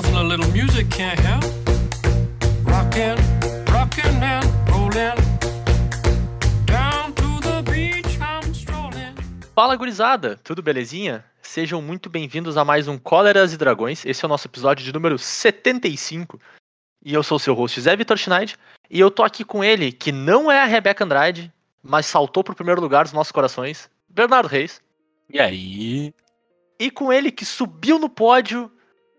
nothing a little music can't help. Rockin', rockin' and rollin'. Down to the beach I'm strolling. Fala gurizada, tudo belezinha? Sejam muito bem-vindos a mais um Cóleras e Dragões. Esse é o nosso episódio de número 75. E eu sou o seu host, Zé Vitor Schneid. E eu tô aqui com ele, que não é a Rebeca Andrade, mas saltou pro primeiro lugar dos nossos corações, Bernardo Reis. E aí? E com ele, que subiu no pódio,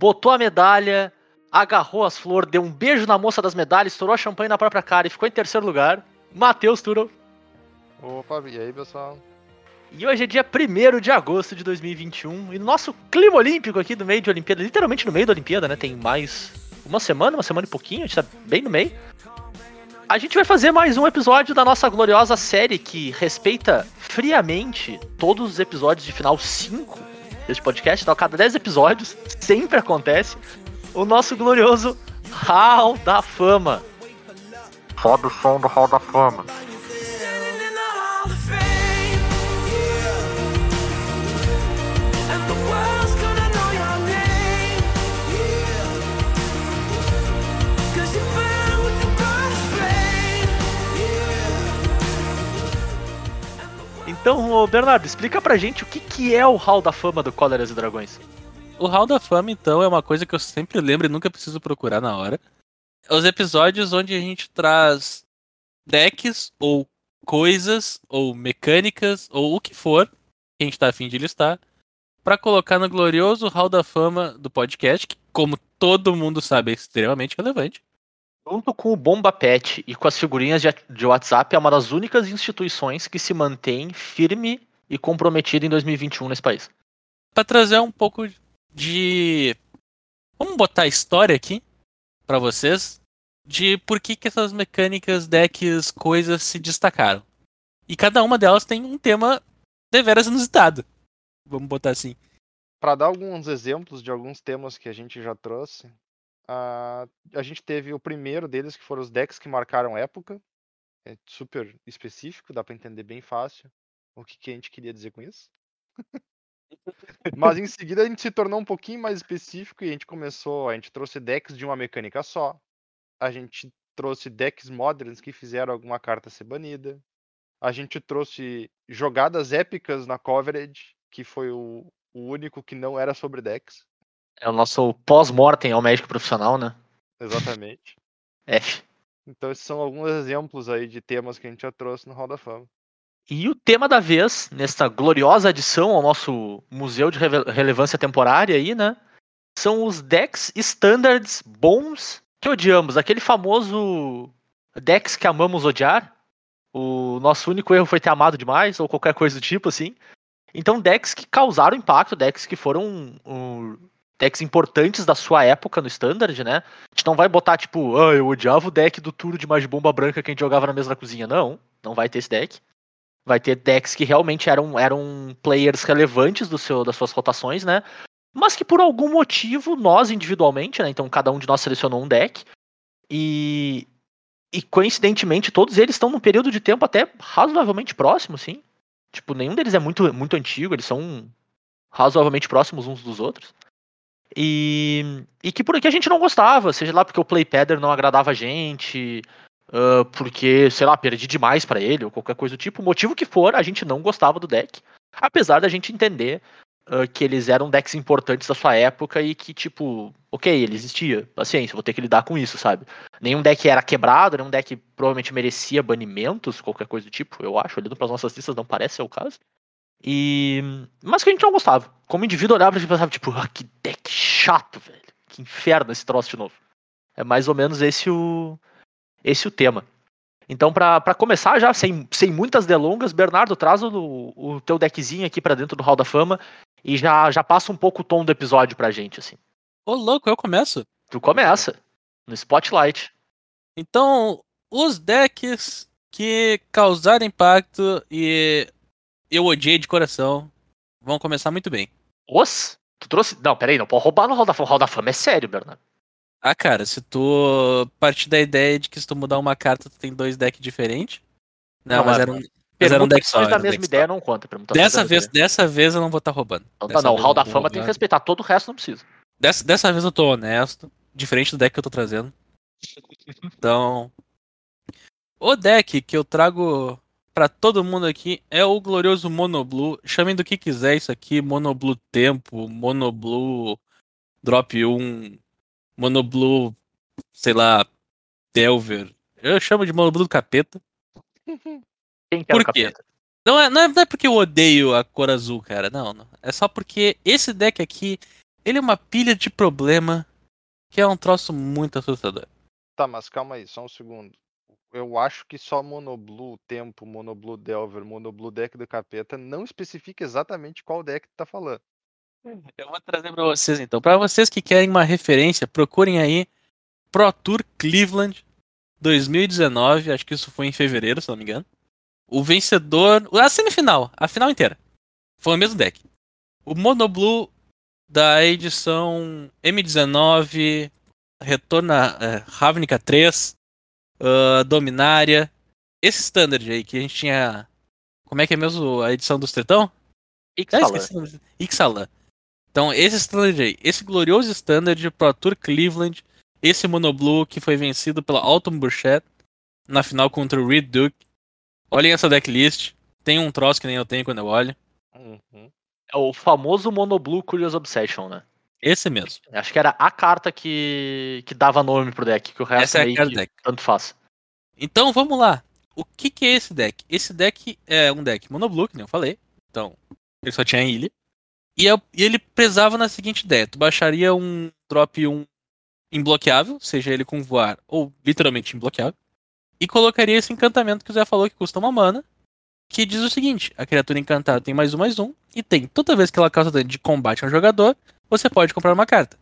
botou a medalha, agarrou as flores, deu um beijo na moça das medalhas, estourou a champanhe na própria cara e ficou em terceiro lugar, Matheus Turo. Opa, e aí pessoal? E hoje é dia 1 de agosto de 2021 e no nosso clima olímpico aqui do meio de Olimpíada, literalmente no meio da Olimpíada, né? Tem mais uma semana, uma semana e pouquinho, a gente tá bem no meio. A gente vai fazer mais um episódio da nossa gloriosa série que respeita friamente todos os episódios de final 5 deste podcast. Então, a cada 10 episódios, sempre acontece, o nosso glorioso Hall da Fama. Sobe o som do Hall da Fama. Então, Bernardo, explica pra gente o que, que é o Hall da Fama do Cóleras e Dragões. O Hall da Fama, então, é uma coisa que eu sempre lembro e nunca preciso procurar na hora. É os episódios onde a gente traz decks, ou coisas, ou mecânicas, ou o que for que a gente tá afim de listar, pra colocar no glorioso Hall da Fama do podcast, que, como todo mundo sabe, é extremamente relevante. Junto com o Bomba Pet e com as figurinhas de, WhatsApp, é uma das únicas instituições que se mantém firme e comprometida em 2021 nesse país. Pra trazer um pouco de. Vamos botar a história aqui pra vocês de por que, que essas mecânicas, decks, coisas se destacaram. E cada uma delas tem um tema deveras inusitado. Vamos botar assim. Para dar alguns exemplos de alguns temas que a gente já trouxe, a, a gente teve o primeiro deles, que foram os decks que marcaram época. É super específico, dá para entender bem fácil o que, que a gente queria dizer com isso. Mas em seguida a gente se tornou um pouquinho mais específico e a gente começou, a gente trouxe decks de uma mecânica só. A gente trouxe decks moderns que fizeram alguma carta ser banida. A gente trouxe jogadas épicas na coverage, que foi o, o único que não era sobre decks. É o nosso pós-mortem ao médico profissional, né? Exatamente. F. Então esses são alguns exemplos aí de temas que a gente já trouxe no Hall da Fama. E o tema da vez, nesta gloriosa adição ao nosso Museu de Relevância Temporária aí, né? São os decks standards bons que odiamos. Aquele famoso decks que amamos odiar. O nosso único erro foi ter amado demais, ou qualquer coisa do tipo, assim. Então, decks que causaram impacto, decks que foram um, decks importantes da sua época no standard, né? A gente não vai botar, tipo, ah, eu odiava o deck do turno de Magibomba Branca que a gente jogava na mesa da cozinha. Não, não vai ter esse deck. Vai ter decks que realmente eram, eram players relevantes do seu, das suas rotações, né? Mas que por algum motivo, nós individualmente, né? Então cada um de nós selecionou um deck. E, e coincidentemente, todos eles estão num período de tempo até razoavelmente próximo, sim. Tipo, nenhum deles é muito, muito antigo, eles são razoavelmente próximos uns dos outros. E, e que por aqui a gente não gostava, seja lá porque o Playpadder não agradava a gente, ah, porque, sei lá, perdi demais pra ele, ou qualquer coisa do tipo. O motivo que for, a gente não gostava do deck. Apesar da gente entender ah, que eles eram decks importantes da sua época e que, tipo, ok, ele existia. Paciência, vou ter que lidar com isso, sabe? Nenhum deck era quebrado, nenhum deck provavelmente merecia banimentos, qualquer coisa do tipo, eu acho. Olhando pras nossas listas, não parece ser o caso. E. Mas que a gente não gostava. Como indivíduo olhava e pensava, tipo, ah, que deck chato, velho. Que inferno esse troço de novo. É mais ou menos esse o. Esse o tema. Então, pra pra começar já, sem, sem muitas delongas, Bernardo, traz o, o teu deckzinho aqui pra dentro do Hall da Fama e já, já passa um pouco o tom do episódio pra gente, assim. Ô, louco, eu começo. Tu começa, no Spotlight. Então, os decks que causaram impacto e eu odiei de coração vão começar muito bem. Os? Tu trouxe. Não, peraí, não pode roubar no Hall da Fama. O Hall da Fama é sério, Bernardo. Ah, cara, se tu partir da ideia de que se tu mudar uma carta, tu tem dois decks diferentes. Não, Não, mas era um, mas era um deck só. Da mesma ideia não conta. Dessa vez, ideia. dessa vez eu não vou estar roubando. Então tá, Dessa não, o Hall da Fama tem que respeitar. Todo o resto não precisa. Dessa, dessa vez eu tô honesto, diferente do deck que eu tô trazendo. Então, o deck que eu trago pra todo mundo aqui é o glorioso Monoblue. Chamem do que quiser isso aqui, Monoblue Tempo, Monoblue Drop 1, Monoblue, sei lá, Delver. Eu chamo de Monoblue do capeta. Quem quer o Por quê? capeta? Não é, não, é, não é porque eu odeio a cor azul, cara. Não, não. É só porque esse deck aqui, ele é uma pilha de problema que é um troço muito assustador. Tá, mas calma aí, só um segundo. Eu acho que só Monoblue Tempo, Monoblue Delver, Monoblue Deck do Capeta não especifica exatamente qual deck tu tá falando. Eu vou trazer pra vocês então. Pra vocês que querem uma referência, procurem aí Pro Tour Cleveland 2019. Acho que isso foi em fevereiro, se não me engano. O vencedor. A semifinal, a final inteira. Foi o mesmo deck. O Monoblue da edição M19, Retorna é, Ravnica 3, ah, Dominária. Esse standard aí que a gente tinha. Como é que é mesmo a edição dos Tretão? Ah, Ixalan. nome. Ixalan. Então, esse standard aí, esse glorioso standard Pro Tour Cleveland, esse Monoblue que foi vencido pela Alton Burchett na final contra o Reed Duke. Olhem essa decklist. Tem um troço que nem eu tenho quando eu olho. Uhum. É o famoso Monoblue Curious Obsession, né? Esse mesmo. Acho que era a carta que, que dava nome pro deck, que o resto Essa é a deck. tanto faz. Então, vamos lá. O que, que é esse deck? Esse deck é um deck Monoblue, que nem eu falei. Então, ele só tinha ilha. E, é- e ele prezava na seguinte ideia: tu baixaria um drop 1 imbloqueável, seja ele com voar ou literalmente imbloqueável, e colocaria esse encantamento que o Zé falou que custa uma mana, que diz o seguinte: a criatura encantada tem mais um, mais um, e tem toda vez que ela causa dano de combate a um jogador, você pode comprar uma carta.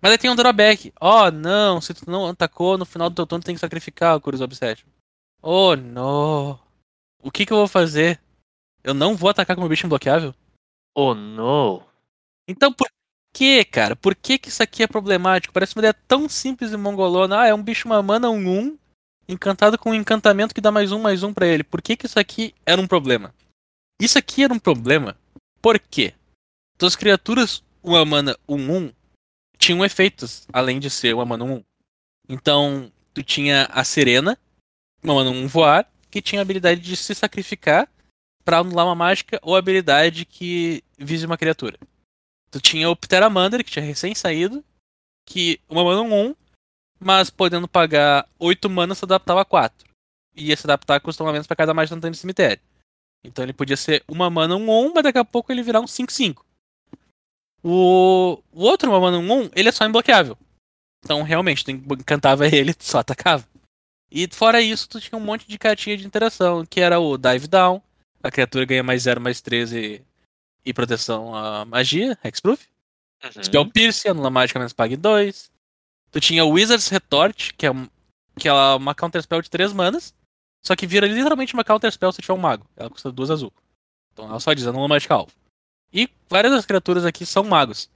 Mas aí tem um drawback. Oh, não, se tu não atacou, no final do teu turno tem que sacrificar o Curious Obsession. Oh, não. O que que eu vou fazer? Eu não vou atacar com meu bicho imbloqueável? Oh, no. Então por que, cara? Por que que isso aqui é problemático? Parece uma ideia tão simples e mongolona. Ah, é um bicho uma mana, um 1, encantado com um encantamento que dá mais um, mais um pra ele. Por que que isso aqui era um problema? Isso aqui era um problema por quê? Tuas criaturas, uma mana, um 1, tinham efeitos, além de ser uma mana, um 1. Então, tu tinha a Serena, uma mana, um voar, que tinha a habilidade de se sacrificar pra anular uma mágica ou habilidade que vise uma criatura. Tu tinha o Pteramander, que tinha recém saído, que uma mana um 1, mas podendo pagar 8 manas se adaptava a 4. E ia se adaptar a menos pra cada mágica no no cemitério. Então ele podia ser uma mana um 1, mas daqui a pouco ele virar um 5-5. O, o outro 1, ele é só imbloqueável. Então realmente, tu encantava ele, tu só atacava. E fora isso, tu tinha um monte de cartinha de interação, que era o Dive Down, a criatura ganha mais 0, mais 13 e proteção à magia, Hexproof. Uhum. Spell Pierce, anula mágica menos pague 2. Tu tinha o Wizard's Retort, que é, um- que é uma counterspell de 3 manas, só que vira literalmente uma counterspell se tiver um mago. Ela custa 2 azul. Então ela só diz anula mágica alvo. E várias das criaturas aqui são magos.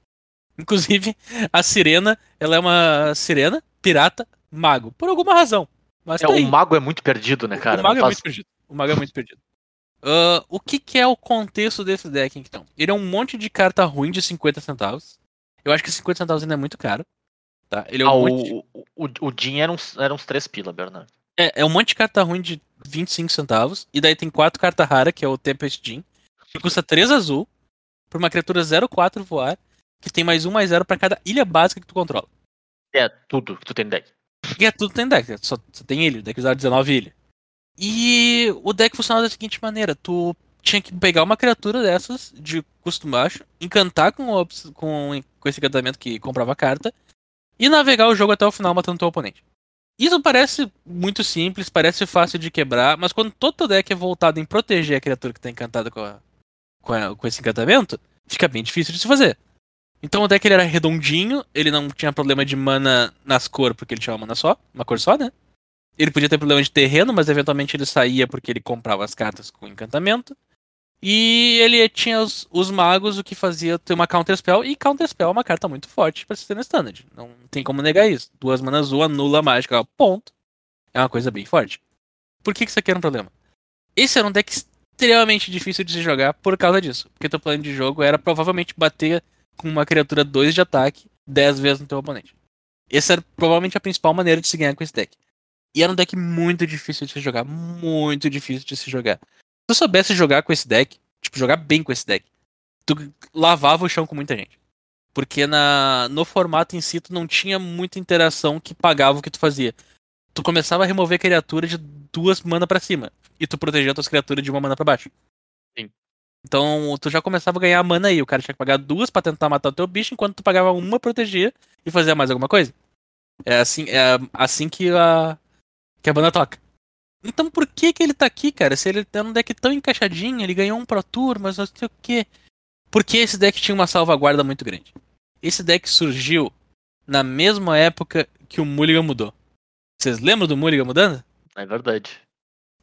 Inclusive, a sirena, ela é uma sirena, pirata, mago. Por alguma razão. Mas É, tá o mago é muito perdido, né, cara? o mago Não é faz- muito perdido. O mago é muito perdido. Ah, o que, que é o contexto desse deck, então? Ele é um monte de carta ruim de 50 centavos. Eu acho que 50 centavos ainda é muito caro. Tá? Ele é um Ah, monte de- o, o, o Jin era uns, era uns 3 pila, Bernardo. É, é um monte de carta ruim de 25 centavos. E daí tem quatro cartas raras, que é o Tempest Jin. Que custa 3 azul. Por uma criatura 0-4 voar. Que tem mais um mais zero pra cada ilha básica que tu controla. É, tudo que tu tem no deck. E é tudo tem deck. Só, só tem ilha. O deck usava 19 ilha. E o deck funcionava da seguinte maneira. Tu tinha que pegar uma criatura dessas, de custo baixo, encantar com, o com, com esse encantamento que comprava a carta. E navegar o jogo até o final matando teu oponente. Isso parece muito simples, parece fácil de quebrar, mas quando todo teu deck é voltado em proteger a criatura que tá encantada com, a- com, a- com esse encantamento, fica bem difícil de se fazer. Então o deck ele era redondinho, ele não tinha problema de mana nas cores, porque ele tinha uma mana só, uma cor só, né? Ele podia ter problema de terreno, mas eventualmente ele saía porque ele comprava as cartas com encantamento. E ele tinha os, os magos, o que fazia ter uma Counterspell, e Counterspell é uma carta muito forte pra se ter no Standard. Não tem como negar isso. Duas manas azul, anula a mágica, ponto. É uma coisa bem forte. Por que, que isso aqui era um problema? Esse era um deck extremamente difícil de se jogar por causa disso. Porque teu plano de jogo era provavelmente bater com uma criatura 2 de ataque 10 vezes no teu oponente. Essa era provavelmente a principal maneira de se ganhar com esse deck. E era um deck muito difícil de se jogar. Muito difícil de se jogar. Se tu soubesse jogar com esse deck, tipo, jogar bem com esse deck, tu lavava o chão com muita gente. Porque na, no formato em si, tu não tinha muita interação que pagava o que tu fazia. Tu começava a remover criatura de duas mana pra cima. E tu protegia tuas criaturas de uma mana pra baixo. Sim. Então, tu já começava a ganhar mana aí. O cara tinha que pagar duas pra tentar matar o teu bicho, enquanto tu pagava uma, protegia e fazia mais alguma coisa. É assim, é assim que a, que a banda toca. Então por que que ele tá aqui, cara? Se ele tá num deck tão encaixadinho, ele ganhou um Pro Tour, mas não sei o quê. Porque esse deck tinha uma salvaguarda muito grande. Esse deck surgiu na mesma época que o Mulligan mudou. Vocês lembram do Mulligan mudando? É verdade.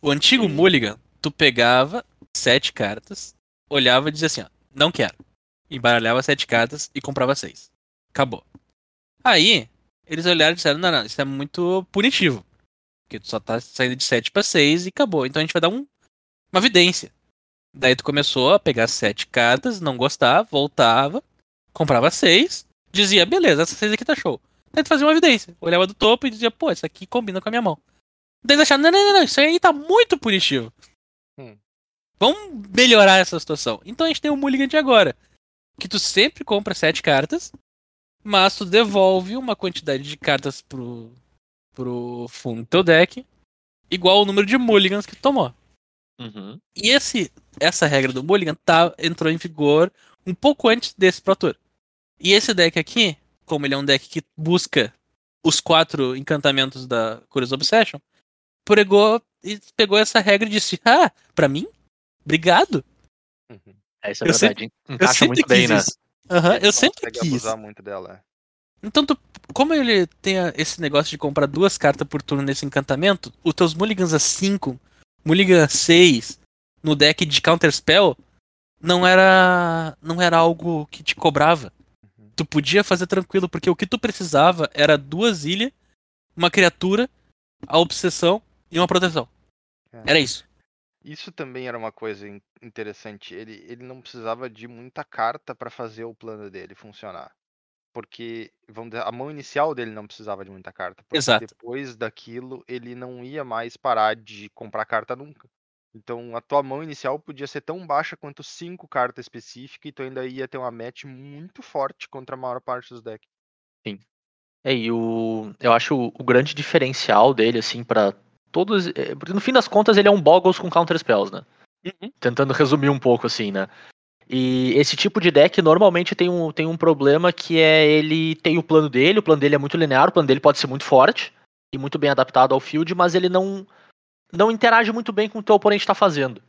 O antigo Sim. Mulligan, tu pegava sete cartas, olhava e dizia assim, ó, não quero. Embaralhava sete cartas e comprava seis. Acabou. Aí, eles olharam e disseram, não, não, isso é muito punitivo. Porque tu só tá saindo de 7 pra 6 e acabou. Então a gente vai dar um, uma evidência. Daí tu começou a pegar sete cartas, não gostava, voltava, comprava seis, dizia, beleza, essa seis aqui tá show. Daí tu fazia uma evidência. Olhava do topo e dizia, pô, isso aqui combina com a minha mão. Eles acharam, não, não, não, não, isso aí tá muito punitivo. Hum. Vamos melhorar essa situação. Então a gente tem o Mulligan de agora. Que tu sempre compra sete cartas, mas tu devolve uma quantidade de cartas pro, pro fundo do teu deck, igual o número de Mulligans que tu tomou. Uhum. E esse, essa regra do Mulligan tá, entrou em vigor um pouco antes desse Pro Tour. E esse deck aqui, como ele é um deck que busca os quatro encantamentos da Curious Obsession, pregou e pegou essa regra e disse: Ah, pra mim? Obrigado. Uhum. É, isso é Eu verdade. Eu Encaixa sempre muito bem, quis né? Ele eu sempre quis. abusar muito dela. é. Então, tu- como ele tem esse negócio de comprar duas cartas por turno nesse encantamento, os teus Mulligans a 5, Mulligan a 6, no deck de Counterspell, não era, não era algo que te cobrava. Uhum. Tu podia fazer tranquilo, porque o que tu precisava era duas ilhas, uma criatura, a obsessão e uma proteção. É. Era isso. Isso também era uma coisa in- interessante. Ele, ele não precisava de muita carta para fazer o plano dele funcionar. Porque, vamos dizer, a mão inicial dele não precisava de muita carta. Porque Exato. depois daquilo, ele não ia mais parar de comprar carta nunca. Então, a tua mão inicial podia ser tão baixa quanto cinco cartas específicas, e tu ainda ia ter uma match muito forte contra a maior parte dos decks. É, e o, eu acho o, o grande diferencial dele, assim, pra todos. é, Porque no fim das contas ele é um Boggles com Counter Spells, né? Tentando resumir um pouco, assim, né? E esse tipo de deck normalmente tem um, tem um problema que é ele tem o plano dele, o plano dele é muito linear, o plano dele pode ser muito forte e muito bem adaptado ao field, mas ele não, não interage muito bem com o que o teu oponente está fazendo.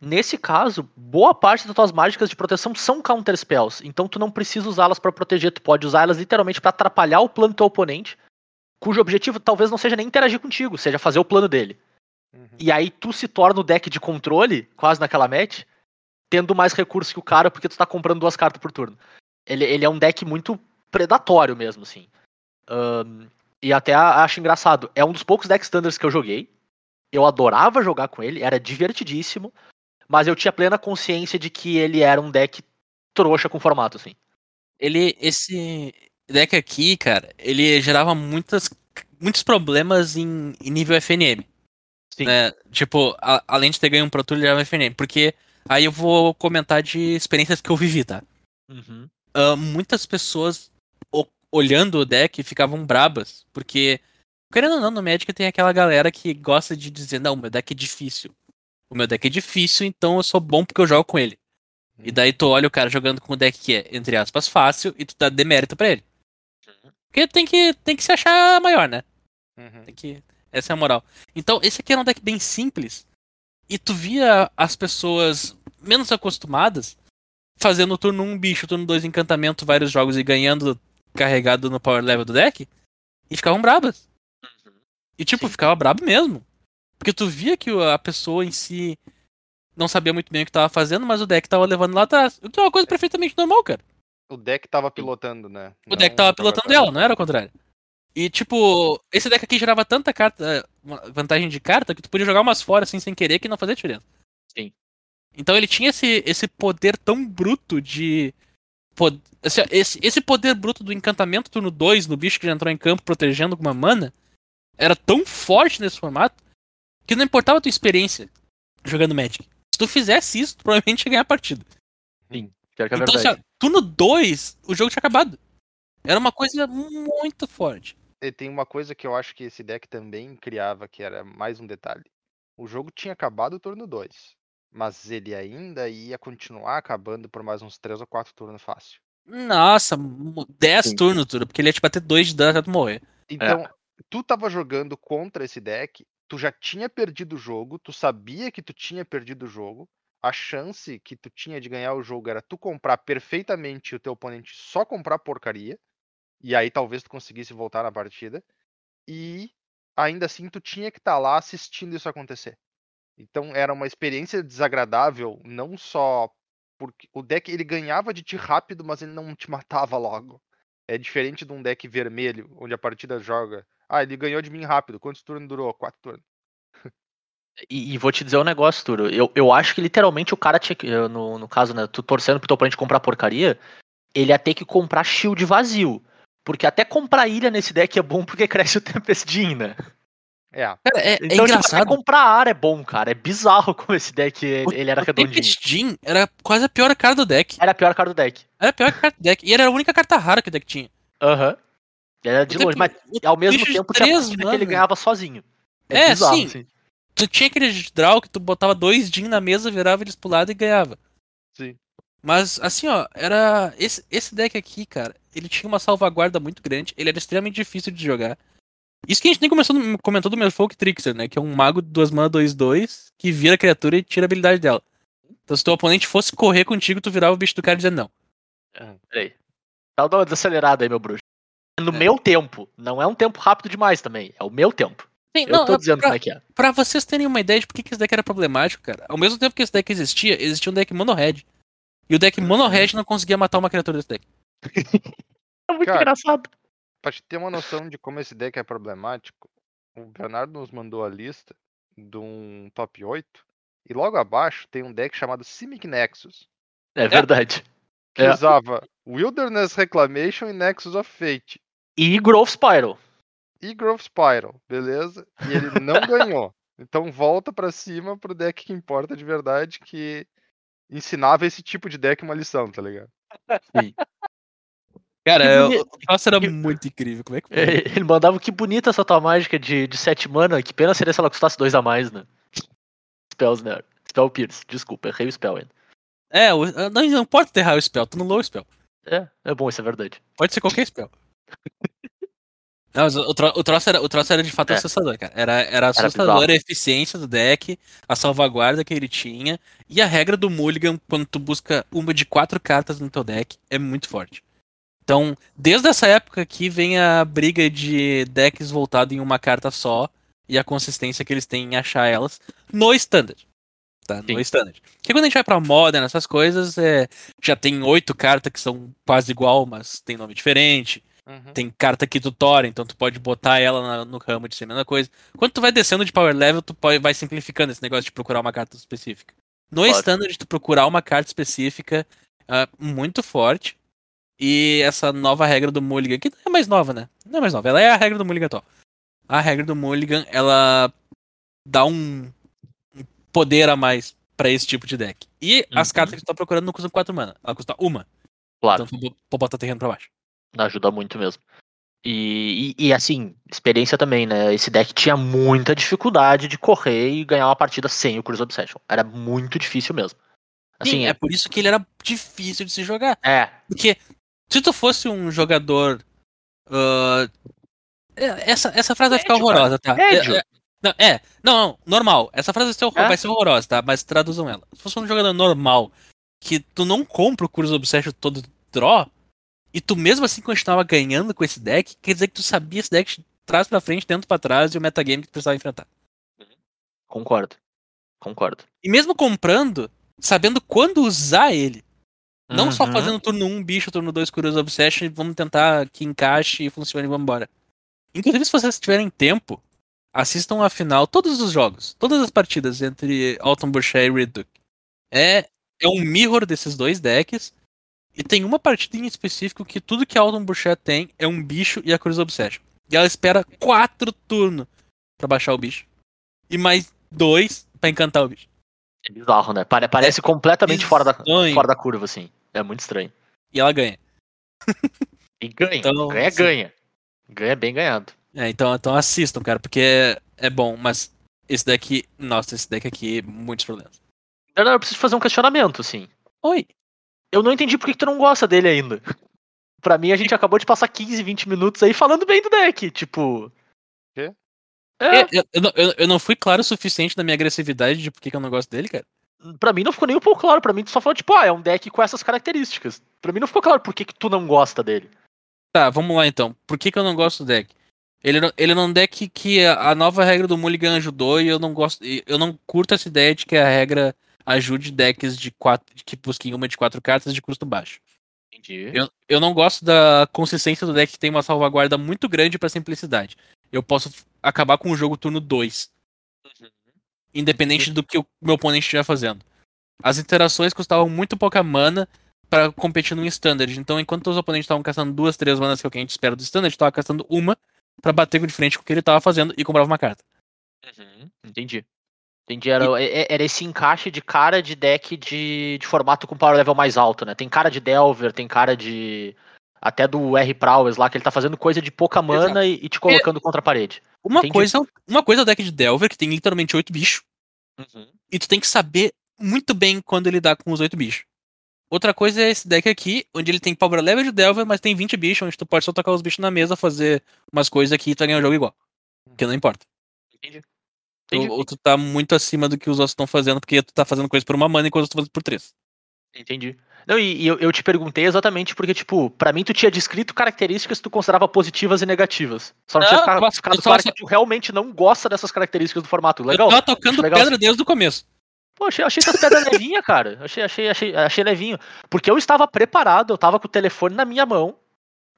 Nesse caso, boa parte das tuas mágicas de proteção são counter spells, então tu não precisa usá-las para proteger, tu pode usá-las literalmente para atrapalhar o plano do teu oponente, cujo objetivo talvez não seja nem interagir contigo, seja fazer o plano dele. Uhum. E aí tu se torna o deck de controle, quase naquela match, tendo mais recursos que o cara porque tu tá comprando duas cartas por turno. Ele, ele é um deck muito predatório mesmo, assim. Ahn, e até acho engraçado. É um dos poucos decks standards que eu joguei. Eu adorava jogar com ele, era divertidíssimo. Mas eu tinha plena consciência de que ele era um deck trouxa com formato, assim. Ele, esse deck aqui, cara, ele gerava muitas, muitos problemas em, em nível FNM. Sim. né? Tipo, a- além de ter ganho um Pro Tour, ele era FNM. Porque aí eu vou comentar de experiências que eu vivi, tá? Ah, muitas pessoas o- olhando o deck ficavam brabas, porque, querendo ou não, no Magic tem aquela galera que gosta de dizer, não, meu deck é difícil. O meu deck é difícil, então eu sou bom porque eu jogo com ele. E daí tu olha o cara jogando com um deck que é, entre aspas, fácil, e tu dá demérito pra ele. Porque tem que, tem que se achar maior, né? Uhum. Tem que... Essa é a moral. Então, esse aqui era um deck bem simples. E tu via as pessoas menos acostumadas fazendo turno 1 bicho, turno 2 encantamento, vários jogos e ganhando carregado no power level do deck. E ficavam brabas. E tipo, Sim. ficava brabo mesmo. Porque tu via que a pessoa em si não sabia muito bem o que tava fazendo, mas o deck tava levando lá atrás. O que é uma coisa perfeitamente normal, cara. O deck tava pilotando, né? O deck tava pilotando ela, não era o contrário. E, tipo, esse deck aqui gerava tanta carta, uma vantagem de carta, que tu podia jogar umas fora assim sem querer que não fazia diferença. Sim. Então ele tinha esse, esse poder tão bruto de esse, esse poder bruto do encantamento turno 2 no bicho que já entrou em campo protegendo com uma mana era tão forte nesse formato que não importava a tua experiência jogando Magic. Se tu fizesse isso, tu provavelmente ia ganhar a partida. Pior que é então, assim, ó, turno 2, o jogo tinha acabado. Era uma coisa muito forte. E tem uma coisa que eu acho que esse deck também criava, que era mais um detalhe. O jogo tinha acabado o turno 2, mas ele ainda ia continuar acabando por mais uns 3 ou 4 turnos fácil. Nossa, 10 Sim. turnos, tudo, porque ele ia te bater 2 de dano até tu morrer. Então, tu tava jogando contra esse deck, tu já tinha perdido o jogo, tu sabia que tu tinha perdido o jogo, a chance que tu tinha de ganhar o jogo era tu comprar perfeitamente o teu oponente só comprar porcaria, e aí talvez tu conseguisse voltar na partida, e ainda assim tu tinha que estar lá assistindo isso acontecer. Então era uma experiência desagradável, não só porque o deck ele ganhava de ti rápido, mas ele não te matava logo. É diferente de um deck vermelho, onde a partida joga. Ah, ele ganhou de mim rápido. Quantos turnos durou? Quatro turnos. E, e vou te dizer um negócio, Turo. Eu, eu acho que literalmente o cara tinha que. No, no caso, né? Tu torcendo pro teu oponente comprar porcaria, ele ia ter que comprar shield vazio. Porque até comprar ilha nesse deck é bom porque cresce o Tempest Jean, né? É, Cara, é, é Então, tipo, até engraçado. comprar ar é bom, cara. É bizarro como esse deck O- ele era o redondinho. Tempest Jean era quase a pior carta do deck. Era a pior cara do deck. Era a pior carta do deck. E era a única carta rara que o deck tinha. Aham. Era de O longe, Temp- mas ao mesmo tempo tinha três partida que ele ganhava sozinho. É, bizarro, sim. assim. Tu tinha aquele draw que tu botava dois Jean na mesa, virava eles pro lado e ganhava. sim. Mas, assim, ó, era. Esse, esse deck aqui, cara, ele tinha uma salvaguarda muito grande, ele era extremamente difícil de jogar. Isso que a gente nem começou, comentou do Merfolk Trickster, né? Que é um mago de 2 mana 2-2 que vira a criatura e tira a habilidade dela. Então, se teu oponente fosse correr contigo, tu virava o bicho do cara dizendo não. Peraí. Dá uma desacelerada aí, meu bruxo. No É. meu tempo. Não é um tempo rápido demais também. É o meu tempo. Sim, Eu tô é dizendo pra, como é que é. pra vocês terem uma ideia de por que que esse deck era problemático, cara. Ao mesmo tempo que esse deck existia, existia um deck mono red. E o deck mono red não conseguia matar uma criatura desse deck. É muito Cara, engraçado. Pra te ter uma noção de como esse deck é problemático, o Bernardo nos mandou a lista de um top 8. E logo abaixo tem um deck chamado Simic Nexus, É verdade. que É. usava Wilderness Reclamation e Nexus of Fate. E Growth Spiral. E Growth Spiral, beleza? E ele não ganhou. Então volta pra cima pro deck que importa de verdade, que ensinava esse tipo de deck uma lição, tá ligado? Cara, Que é, boni- o troço era que- muito incrível. Como é que É, foi? Ele mandava que bonita essa tua mágica de, de 7 mana. Que pena seria se ela custasse 2 a mais, né? Spells, né? Spell Pierce. Desculpa, errei o spell ainda. É, o- não, não pode ter raio spell, tu no low spell. É, é bom, isso é verdade. Pode ser qualquer spell. Não, mas o, tro- o troço era, o troço era de fato É. assustador, cara. Era, era assustador bizarro. a eficiência do deck, a salvaguarda que ele tinha. E a regra do Mulligan, quando tu busca uma de quatro cartas no teu deck, é muito forte. Então, desde essa época aqui vem a briga de decks voltado em uma carta só e a consistência que eles têm em achar elas no standard. Tá? No Sim. standard. Porque quando a gente vai pra Modern, essas coisas, é, já tem oito cartas que são quase igual, mas tem nome diferente. Uhum. Tem carta que tutora, então tu pode botar ela na- no ramo de ser a mesma coisa. Quando tu vai descendo de power level, tu pode, vai simplificando esse negócio de procurar uma carta específica. No Claro. standard, tu procurar uma carta específica ah, muito forte. E essa nova regra do Mulligan, que não é mais nova, né? Não é mais nova, ela é a regra do Mulligan atual. A regra do Mulligan, ela dá um um poder a mais pra esse tipo de deck. E as Uhum. cartas que tu tá procurando não custam 4 mana, ela custa uma. Claro. Então tu pode botar terreno pra baixo. Ajuda muito mesmo. E, e, e, assim, experiência também, né? Esse deck tinha muita dificuldade de correr e ganhar uma partida sem o Cruise Obsession. Era muito difícil mesmo. Assim, Sim, é, é por isso que ele era difícil de se jogar. é, Porque se tu fosse um jogador. é, essa, essa frase vai ficar Médio, horrorosa, tá? Médio. É, é, não, é, não, não, normal. Essa frase vai ser, horror- É? vai ser horrorosa, tá? Mas traduzam ela. Se fosse um jogador normal, que tu não compra o Cruise Obsession todo draw, e tu mesmo assim continuava ganhando com esse deck, quer dizer que tu sabia esse deck de trás pra frente, dentro pra trás e o metagame que tu precisava enfrentar. concordo. Concordo. E mesmo comprando, sabendo quando usar ele. Não só Uhum. fazendo turno 1 bicho, turno 2 Curious Obsession vamos tentar que encaixe e funcione e vamos embora. Inclusive, se vocês tiverem tempo, assistam a final, todos os jogos, todas as partidas entre Alton Boucher e Ridduck. É, é um mirror desses dois decks. E tem uma partida em específico que tudo que a Autumn Burchett tem é um bicho e a Cruz Obsession. E ela espera quatro turnos pra baixar o bicho. E mais dois pra encantar o bicho. É bizarro, né? Pare- Parece completamente fora da, fora da curva, assim. É muito estranho. E ela ganha. E ganha. Então, ganha, assim- ganha. Ganha bem ganhado. É, então, então assistam, cara, porque é, é bom, mas esse deck. Nossa, esse deck aqui, muitos problemas. Não, não, eu preciso fazer um questionamento, assim. Oi. Eu não entendi por que, que tu não gosta dele ainda. Pra mim, a gente acabou de passar 15, 20 minutos aí falando bem do deck. Tipo. Quê? É, Eu, eu, não- eu- eu não fui claro o suficiente na minha agressividade de por que que eu não gosto dele, cara. pra mim não ficou nem um pouco claro. Pra mim, tu só falou, tipo, ah, é um deck com essas características. Pra mim não ficou claro por que, que tu não gosta dele. Tá, vamos lá então. Por que, que eu não gosto do deck? Ele, não- ele é um deck que a, a nova regra do Mulligan ajudou e eu não gosto. e Eu não curto essa ideia de que a regra ajude decks de quatro. que busquem uma de quatro cartas de custo baixo. Entendi. Eu, eu não gosto da consistência do deck que tem uma salvaguarda muito grande pra simplicidade. Eu posso acabar com o jogo turno 2. Independente do que o meu oponente estiver fazendo. As interações custavam muito pouca mana pra competir no standard. Então, enquanto os oponentes estavam gastando duas, três manas, que é o que a gente espera do standard, eu tava gastando uma pra bater de frente com o que ele tava fazendo e comprava uma carta. Uhum, Entendi. Entendi. Era, é- é- era esse encaixe de cara de deck de, de formato com power level mais alto, né? Tem cara de Delver, tem cara de. Até do R Prowess lá, que ele tá fazendo coisa de pouca mana e, e te colocando contra a parede. Uma Entendi. coisa, uma coisa é o deck de Delver, que tem literalmente oito bichos, e tu tem que saber muito bem quando lidar com os oito bichos. Outra coisa é esse deck aqui, onde ele tem power level de Delver, mas tem 20 bichos, onde tu pode só tocar os bichos na mesa, fazer umas coisas aqui e tu vai ganhar o jogo igual. Que não importa. Entendi. Entendi. ou tu tá muito acima do que os outros estão fazendo, porque tu tá fazendo coisa por uma mana enquanto eu tô fazendo por três. Entendi. Não, e, e eu, eu te perguntei exatamente porque, tipo, pra mim tu tinha descrito características que tu considerava positivas e negativas. Só não, Não, tinha ficado, ficado claro só- que tu realmente não gosta dessas características do formato. Legal. Eu tava tocando legal pedra desde o começo. Pô, achei, achei essas pedras levinhas, cara. Achei, achei, achei, achei levinho. Porque eu estava preparado, eu tava com o telefone na minha mão,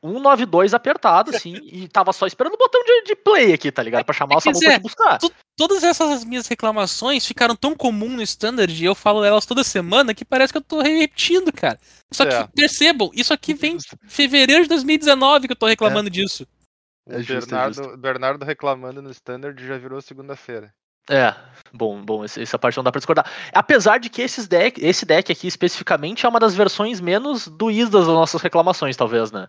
192 apertado, assim, e tava só esperando o botão de, de play aqui, tá ligado? Pra chamar o Quer Samu pra te buscar. tu- Todas essas minhas reclamações ficaram tão comum no standard e eu falo elas toda semana que parece que eu tô repetindo, cara. Só que É. percebam, isso aqui vem de fevereiro de 2019 que eu tô reclamando disso. O É justo, é Bernardo, Bernardo reclamando no standard já virou segunda-feira. É, bom, bom, essa parte não dá pra discordar. Apesar de que esses deck, esse deck aqui especificamente é uma das versões menos doídas das nossas reclamações, talvez, né?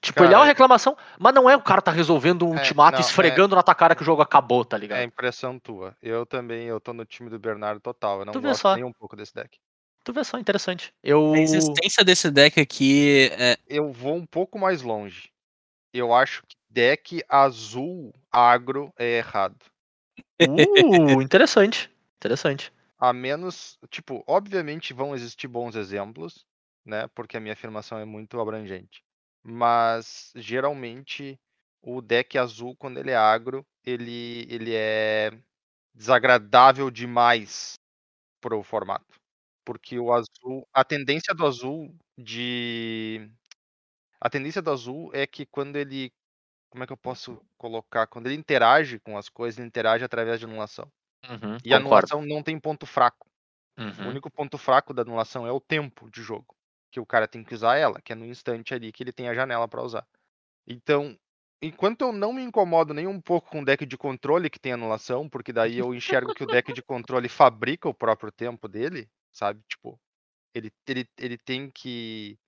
Tipo, ele é uma Cara, reclamação, mas não é o cara tá resolvendo um É, ultimato não, esfregando na tua cara que o jogo acabou, tá ligado? É impressão tua. Eu também, eu tô no time do Bernardo total. Eu não Tu gosto só. nem um pouco desse deck. Tu vê só, interessante. Eu. A existência desse deck aqui é. Eu vou um pouco mais longe. Eu acho que deck azul agro é errado. Uh, interessante. Interessante. A menos, tipo, obviamente vão existir bons exemplos, né? Porque a minha afirmação é muito abrangente. Mas geralmente o deck azul, quando ele é agro, ele, ele é desagradável demais pro formato. Porque o azul, a tendência do azul de a tendência do azul é que quando ele como é que eu posso colocar? Quando ele interage com as coisas, ele interage através de anulação. Uhum, E a anulação não tem ponto fraco. O Uhum. único ponto fraco da anulação é o tempo de jogo, que o cara tem que usar ela, que é no instante ali que ele tem a janela para usar. Então, enquanto eu não me incomodo nem um pouco com o deck de controle que tem anulação, porque daí eu enxergo que o deck de controle fabrica o próprio tempo dele, sabe? Tipo, ele, ele, ele tem que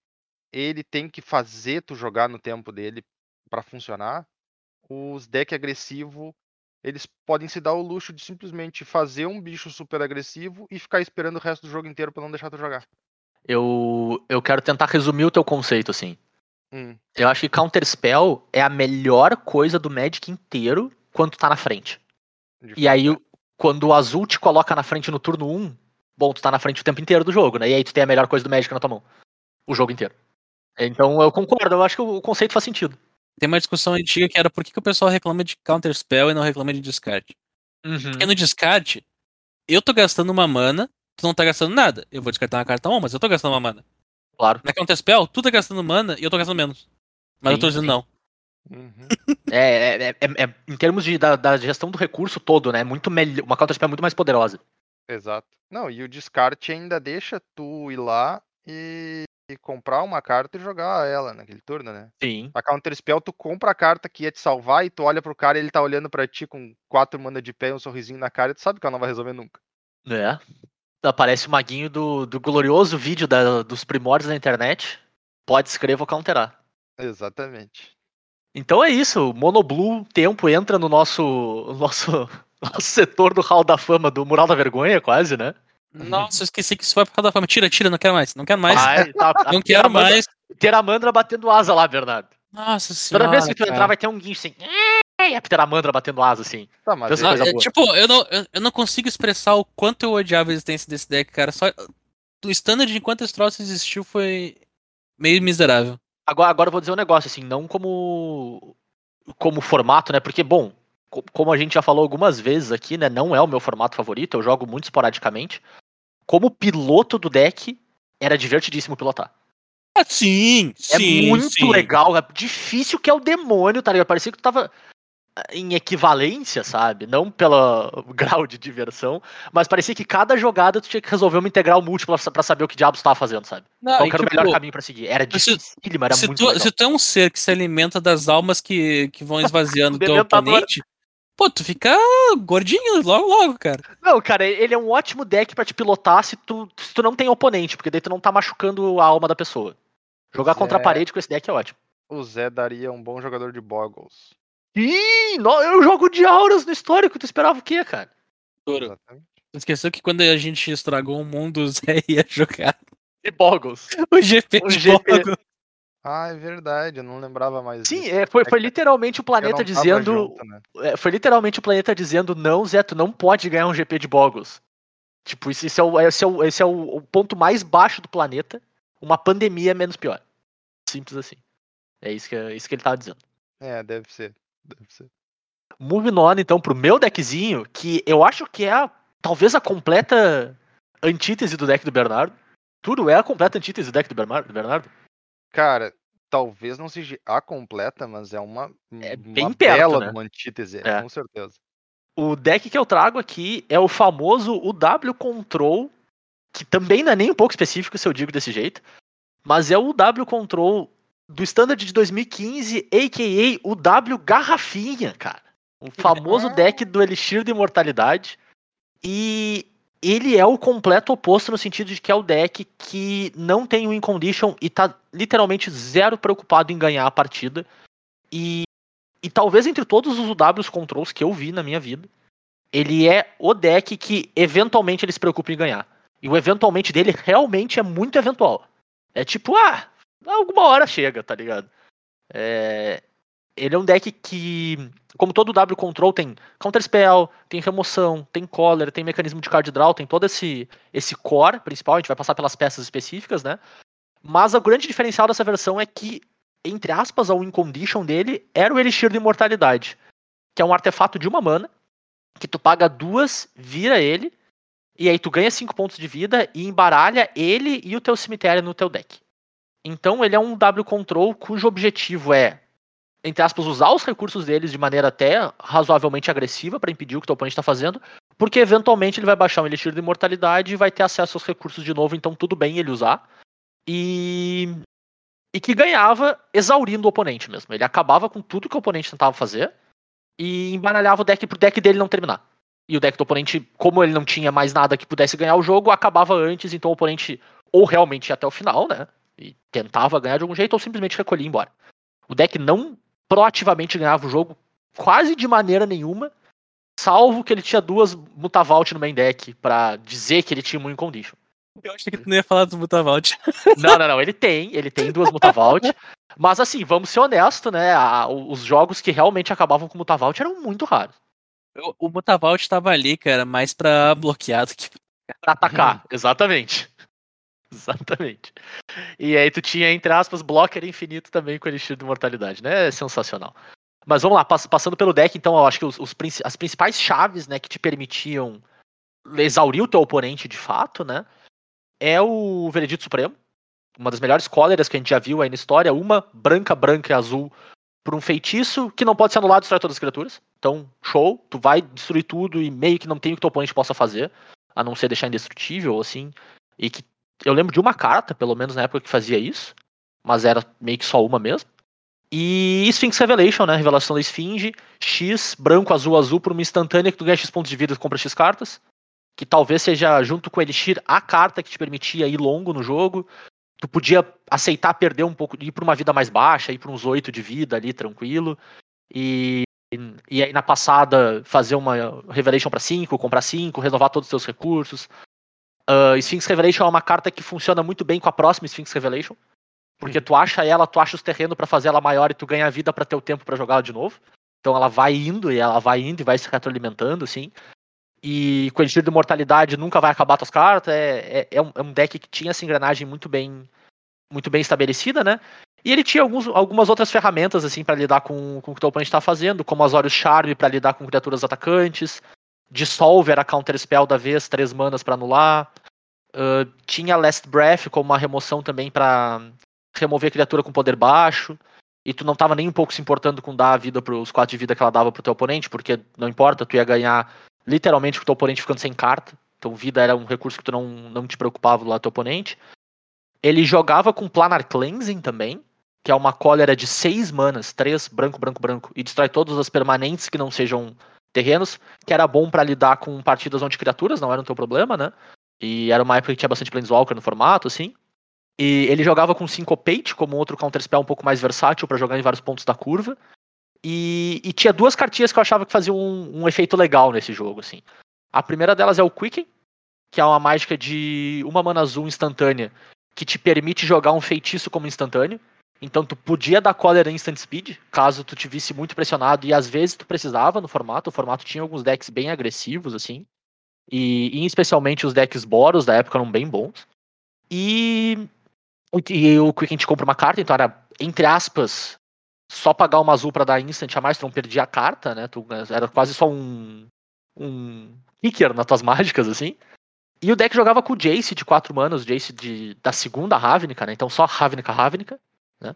ele tem que fazer tu jogar no tempo dele para funcionar. Os deck agressivo eles podem se dar o luxo de simplesmente fazer um bicho super agressivo e ficar esperando o resto do jogo inteiro pra não deixar tu jogar. Eu, eu quero tentar resumir o teu conceito, assim. Hum, Eu acho que Counter Spell é a melhor coisa do Magic inteiro quando tu tá na frente. de E aí, o- quando o azul te coloca na frente no turno 1, bom, tu tá na frente o tempo inteiro do jogo, né? E aí tu tem a melhor coisa do Magic na tua mão. O jogo inteiro. Então eu concordo, eu acho que o conceito faz sentido. Tem uma discussão antiga que era por que, que o pessoal reclama de counter spell e não reclama de descarte. Uhum. Porque no descarte, eu tô gastando uma mana, tu não tá gastando nada. Eu vou descartar uma carta 1, mas eu tô gastando uma mana. Claro. Na counter spell, tu tá gastando mana e eu tô gastando menos. Mas eu tô Sim, dizendo sim. não. Uhum. É, é, é- é- é- em termos de, da, da gestão do recurso todo, né? é Muito melhor. Uma Counter Spell é muito mais poderosa. Exato. Não, e o descarte ainda deixa tu ir lá e que comprar uma carta e jogar ela naquele turno, né? Sim. A Counter Spell, tu compra a carta que ia te salvar e tu olha pro cara e ele tá olhando pra ti com quatro mana de pé e um sorrisinho na cara e tu sabe que ela não vai resolver nunca. É. Aparece o maguinho do, do glorioso vídeo da- dos primórdios da internet. Pode escrever, vou counterar. Exatamente. Então é isso. O Monoblue Tempo entra no nosso, no nosso, nosso setor do Hall da Fama, do Mural da Vergonha, quase, né? Nossa, eu esqueci que isso vai pro Hall da Fama. Tira, tira, não quero mais. Não quero mais. Vai, tá, não quero mais. Pteramandra batendo asa lá, Bernardo. Nossa senhora. Toda vez que tu cara. entrar vai ter um guincho assim. "É", E a Pteramandra batendo asa assim. Tá, mas coisa é, boa. tipo, eu não, eu, eu não consigo expressar o quanto eu odiava a existência desse deck, cara. Só o standard enquanto esse troço existiu foi meio miserável. Agora, agora eu vou dizer um negócio, assim, não como como formato, né? Porque, bom, co- como a gente já falou algumas vezes aqui, né? Não é o meu formato favorito, eu jogo muito esporadicamente. Como piloto do deck, era divertidíssimo pilotar. Ah, sim, É sim. muito sim. legal, é difícil que é o demônio, tá ligado? Parecia que tu tava em equivalência, sabe? Não pelo grau de diversão, mas parecia que cada jogada tu tinha que resolver uma integral múltipla pra pra saber o que diabos tu tava fazendo, sabe? Não, Qual que era o tipo, melhor caminho pra seguir? Era difícil, mas era se, muito tu, legal. se tu é um ser que se alimenta das almas que, que vão esvaziando teu Dementador. oponente, pô, tu fica gordinho logo, logo, cara. Não, cara, ele é um ótimo deck pra te pilotar se tu, se tu não tem oponente, porque daí tu não tá machucando a alma da pessoa. Jogar contra a parede com esse deck é ótimo. O Zé daria um bom jogador de Boggles. Ih, no- eu jogo de auras no histórico, tu esperava o quê, cara? Exatamente. Tu esqueceu que quando a gente estragou o mundo, o Zé ia jogar De Boggles. o GP O de GP. Bogo. Ah, é verdade, eu não lembrava mais Sim, disso. é, foi, É foi literalmente o planeta dizendo. junto, né? é, foi literalmente o planeta dizendo, não, Zé, tu não pode ganhar um GP de Boggles. Tipo, isso, isso é, o, esse é, o, esse é o, o ponto mais baixo do planeta. Uma pandemia é menos pior. Simples assim. É isso que, é isso que ele tava dizendo. É, deve ser. Deve ser. Moving on, então, pro meu deckzinho, que eu acho que é a- talvez a completa antítese do deck do Bernardo. Tudo é a completa antítese do deck do Bernardo. do Bernardo. Cara, talvez não seja a completa, mas é uma, É uma bem perto, bela né? uma antítese, É. com certeza. O deck que eu trago aqui é o famoso UW Control, que também não é nem um pouco específico se eu digo desse jeito, mas é o W Control do Standard de 2015, a.k.a. o W Garrafinha, cara. O famoso deck do Elixir de Imortalidade. E ele é o completo oposto no sentido de que é o deck que não tem win condition e tá literalmente zero preocupado em ganhar a partida. E, e talvez entre todos os UWs Controls que eu vi na minha vida, ele é o deck que eventualmente ele se preocupa em ganhar. E o eventualmente dele realmente é muito eventual. É tipo, ah, alguma hora chega, tá ligado? É, ele é um deck que, como todo W Control, tem Counter Spell, tem remoção, tem Collar, tem mecanismo de card draw, tem todo esse, esse core principal, a gente vai passar pelas peças específicas, né? Mas o grande diferencial dessa versão é que, entre aspas, a win condition dele era o Elixir de Imortalidade, que é um artefato de uma mana, que tu paga duas, vira ele, e aí tu ganha cinco pontos de vida e embaralha ele e o teu cemitério no teu deck. Então ele é um W Control cujo objetivo é, entre aspas, usar os recursos deles de maneira até razoavelmente agressiva para impedir o que teu oponente está fazendo, porque eventualmente ele vai baixar um Elixir de Imortalidade e vai ter acesso aos recursos de novo, então tudo bem ele usar. E e que ganhava exaurindo o oponente mesmo. Ele acabava com tudo que o oponente tentava fazer e embaralhava o deck pro deck dele não terminar. E o deck do oponente, como ele não tinha mais nada que pudesse ganhar o jogo, acabava antes, então o oponente ou realmente ia até o final, né? E tentava ganhar de algum jeito, ou simplesmente recolhia e embora. O deck não proativamente ganhava o jogo quase de maneira nenhuma, salvo que ele tinha duas Mutavault no main deck pra dizer que ele tinha um condition. Eu achei que tu não ia falar dos Mutavault. Não, não, não. Ele tem, ele tem duas Mutavault. Mas assim, vamos ser honestos, né? a- os jogos que realmente acabavam com Mutavault eram muito raros. O, o Mutavault tava ali, cara, mais pra bloquear do que. Pra atacar, exatamente. Exatamente. E aí tu tinha, entre aspas, blocker infinito também com Elixir de Mortalidade, né? É sensacional. Mas vamos lá, pass- passando pelo deck, então, eu acho que os, os as principais chaves, né, que te permitiam exaurir o teu oponente de fato, né? É o Veredito Supremo, uma das melhores cóleras que a gente já viu aí na história, uma branca, branca e azul por um feitiço que não pode ser anulado destrói todas as criaturas. Então, show, tu vai destruir tudo e meio que não tem o que teu oponente possa fazer, a não ser deixar indestrutível, assim, e que Eu lembro de uma carta, pelo menos na época, que fazia isso. Mas era meio que só uma mesmo. E Sphinx Revelation, né? Revelação da Esfinge. X, branco, azul, azul, por uma instantânea que tu ganha X pontos de vida e compra X cartas. Que talvez seja, junto com o Elixir, a carta que te permitia ir longo no jogo. Tu podia aceitar perder um pouco, ir pra uma vida mais baixa, ir pra uns 8 de vida ali, tranquilo. E, e aí na passada fazer uma Revelation pra 5, comprar 5, renovar todos os teus recursos. Uh, Sphinx Revelation é uma carta que funciona muito bem com a próxima Sphinx Revelation. Porque tu acha ela, tu acha os terrenos pra fazer ela maior e tu ganha vida pra ter o tempo pra jogar ela de novo. Então ela vai indo e ela vai indo e vai se retroalimentando, assim. E com o Elixir de Mortalidade nunca vai acabar tuas cartas. É, é, é, um, é um deck que tinha essa engrenagem muito bem, muito bem estabelecida, né? E ele tinha alguns, algumas outras ferramentas, assim, para lidar com, com o que o teu oponente tá fazendo, como Azorius Charme para lidar com criaturas atacantes. Dissolve era counter spell da vez, três manas para anular. Uh, tinha Last Breath como uma remoção também para remover criatura com poder baixo. E tu não tava nem um pouco se importando com dar a vida pros quatro de vida que ela dava pro teu oponente, porque não importa, tu ia ganhar literalmente com o teu oponente ficando sem carta. Então vida era um recurso que tu não, não te preocupava lá do teu oponente. Ele jogava com Planar Cleansing também, que é uma cólera de seis manas, três branco, branco, branco, e destrói todas as permanentes que não sejam terrenos, que era bom para lidar com partidas onde criaturas não eram teu problema, né? E era uma época que tinha bastante Planeswalker no formato, assim. E ele jogava com Syncopate, como outro counterspell um pouco mais versátil para jogar em vários pontos da curva. E, e, tinha duas cartinhas que eu achava que faziam um, um, efeito legal nesse jogo, assim. A primeira delas é o Quicken, que é uma mágica de uma mana azul instantânea, que te permite jogar um feitiço como instantâneo. Então tu podia dar cólera instant speed, caso tu te visse muito pressionado, e às vezes tu precisava no formato. O formato tinha alguns decks bem agressivos, assim. E, e especialmente os decks Boros da época eram bem bons. E, e o Quicken te compra uma carta, então era, entre aspas, só pagar uma azul para dar instant a mais, tu não perdia a carta, né? Tu, era quase só um. um kicker nas tuas mágicas, assim. E o deck jogava com o Jace de 4 manas, o Jace de, da segunda Ravnica, né? Então só Ravnica, Ravnica. Né?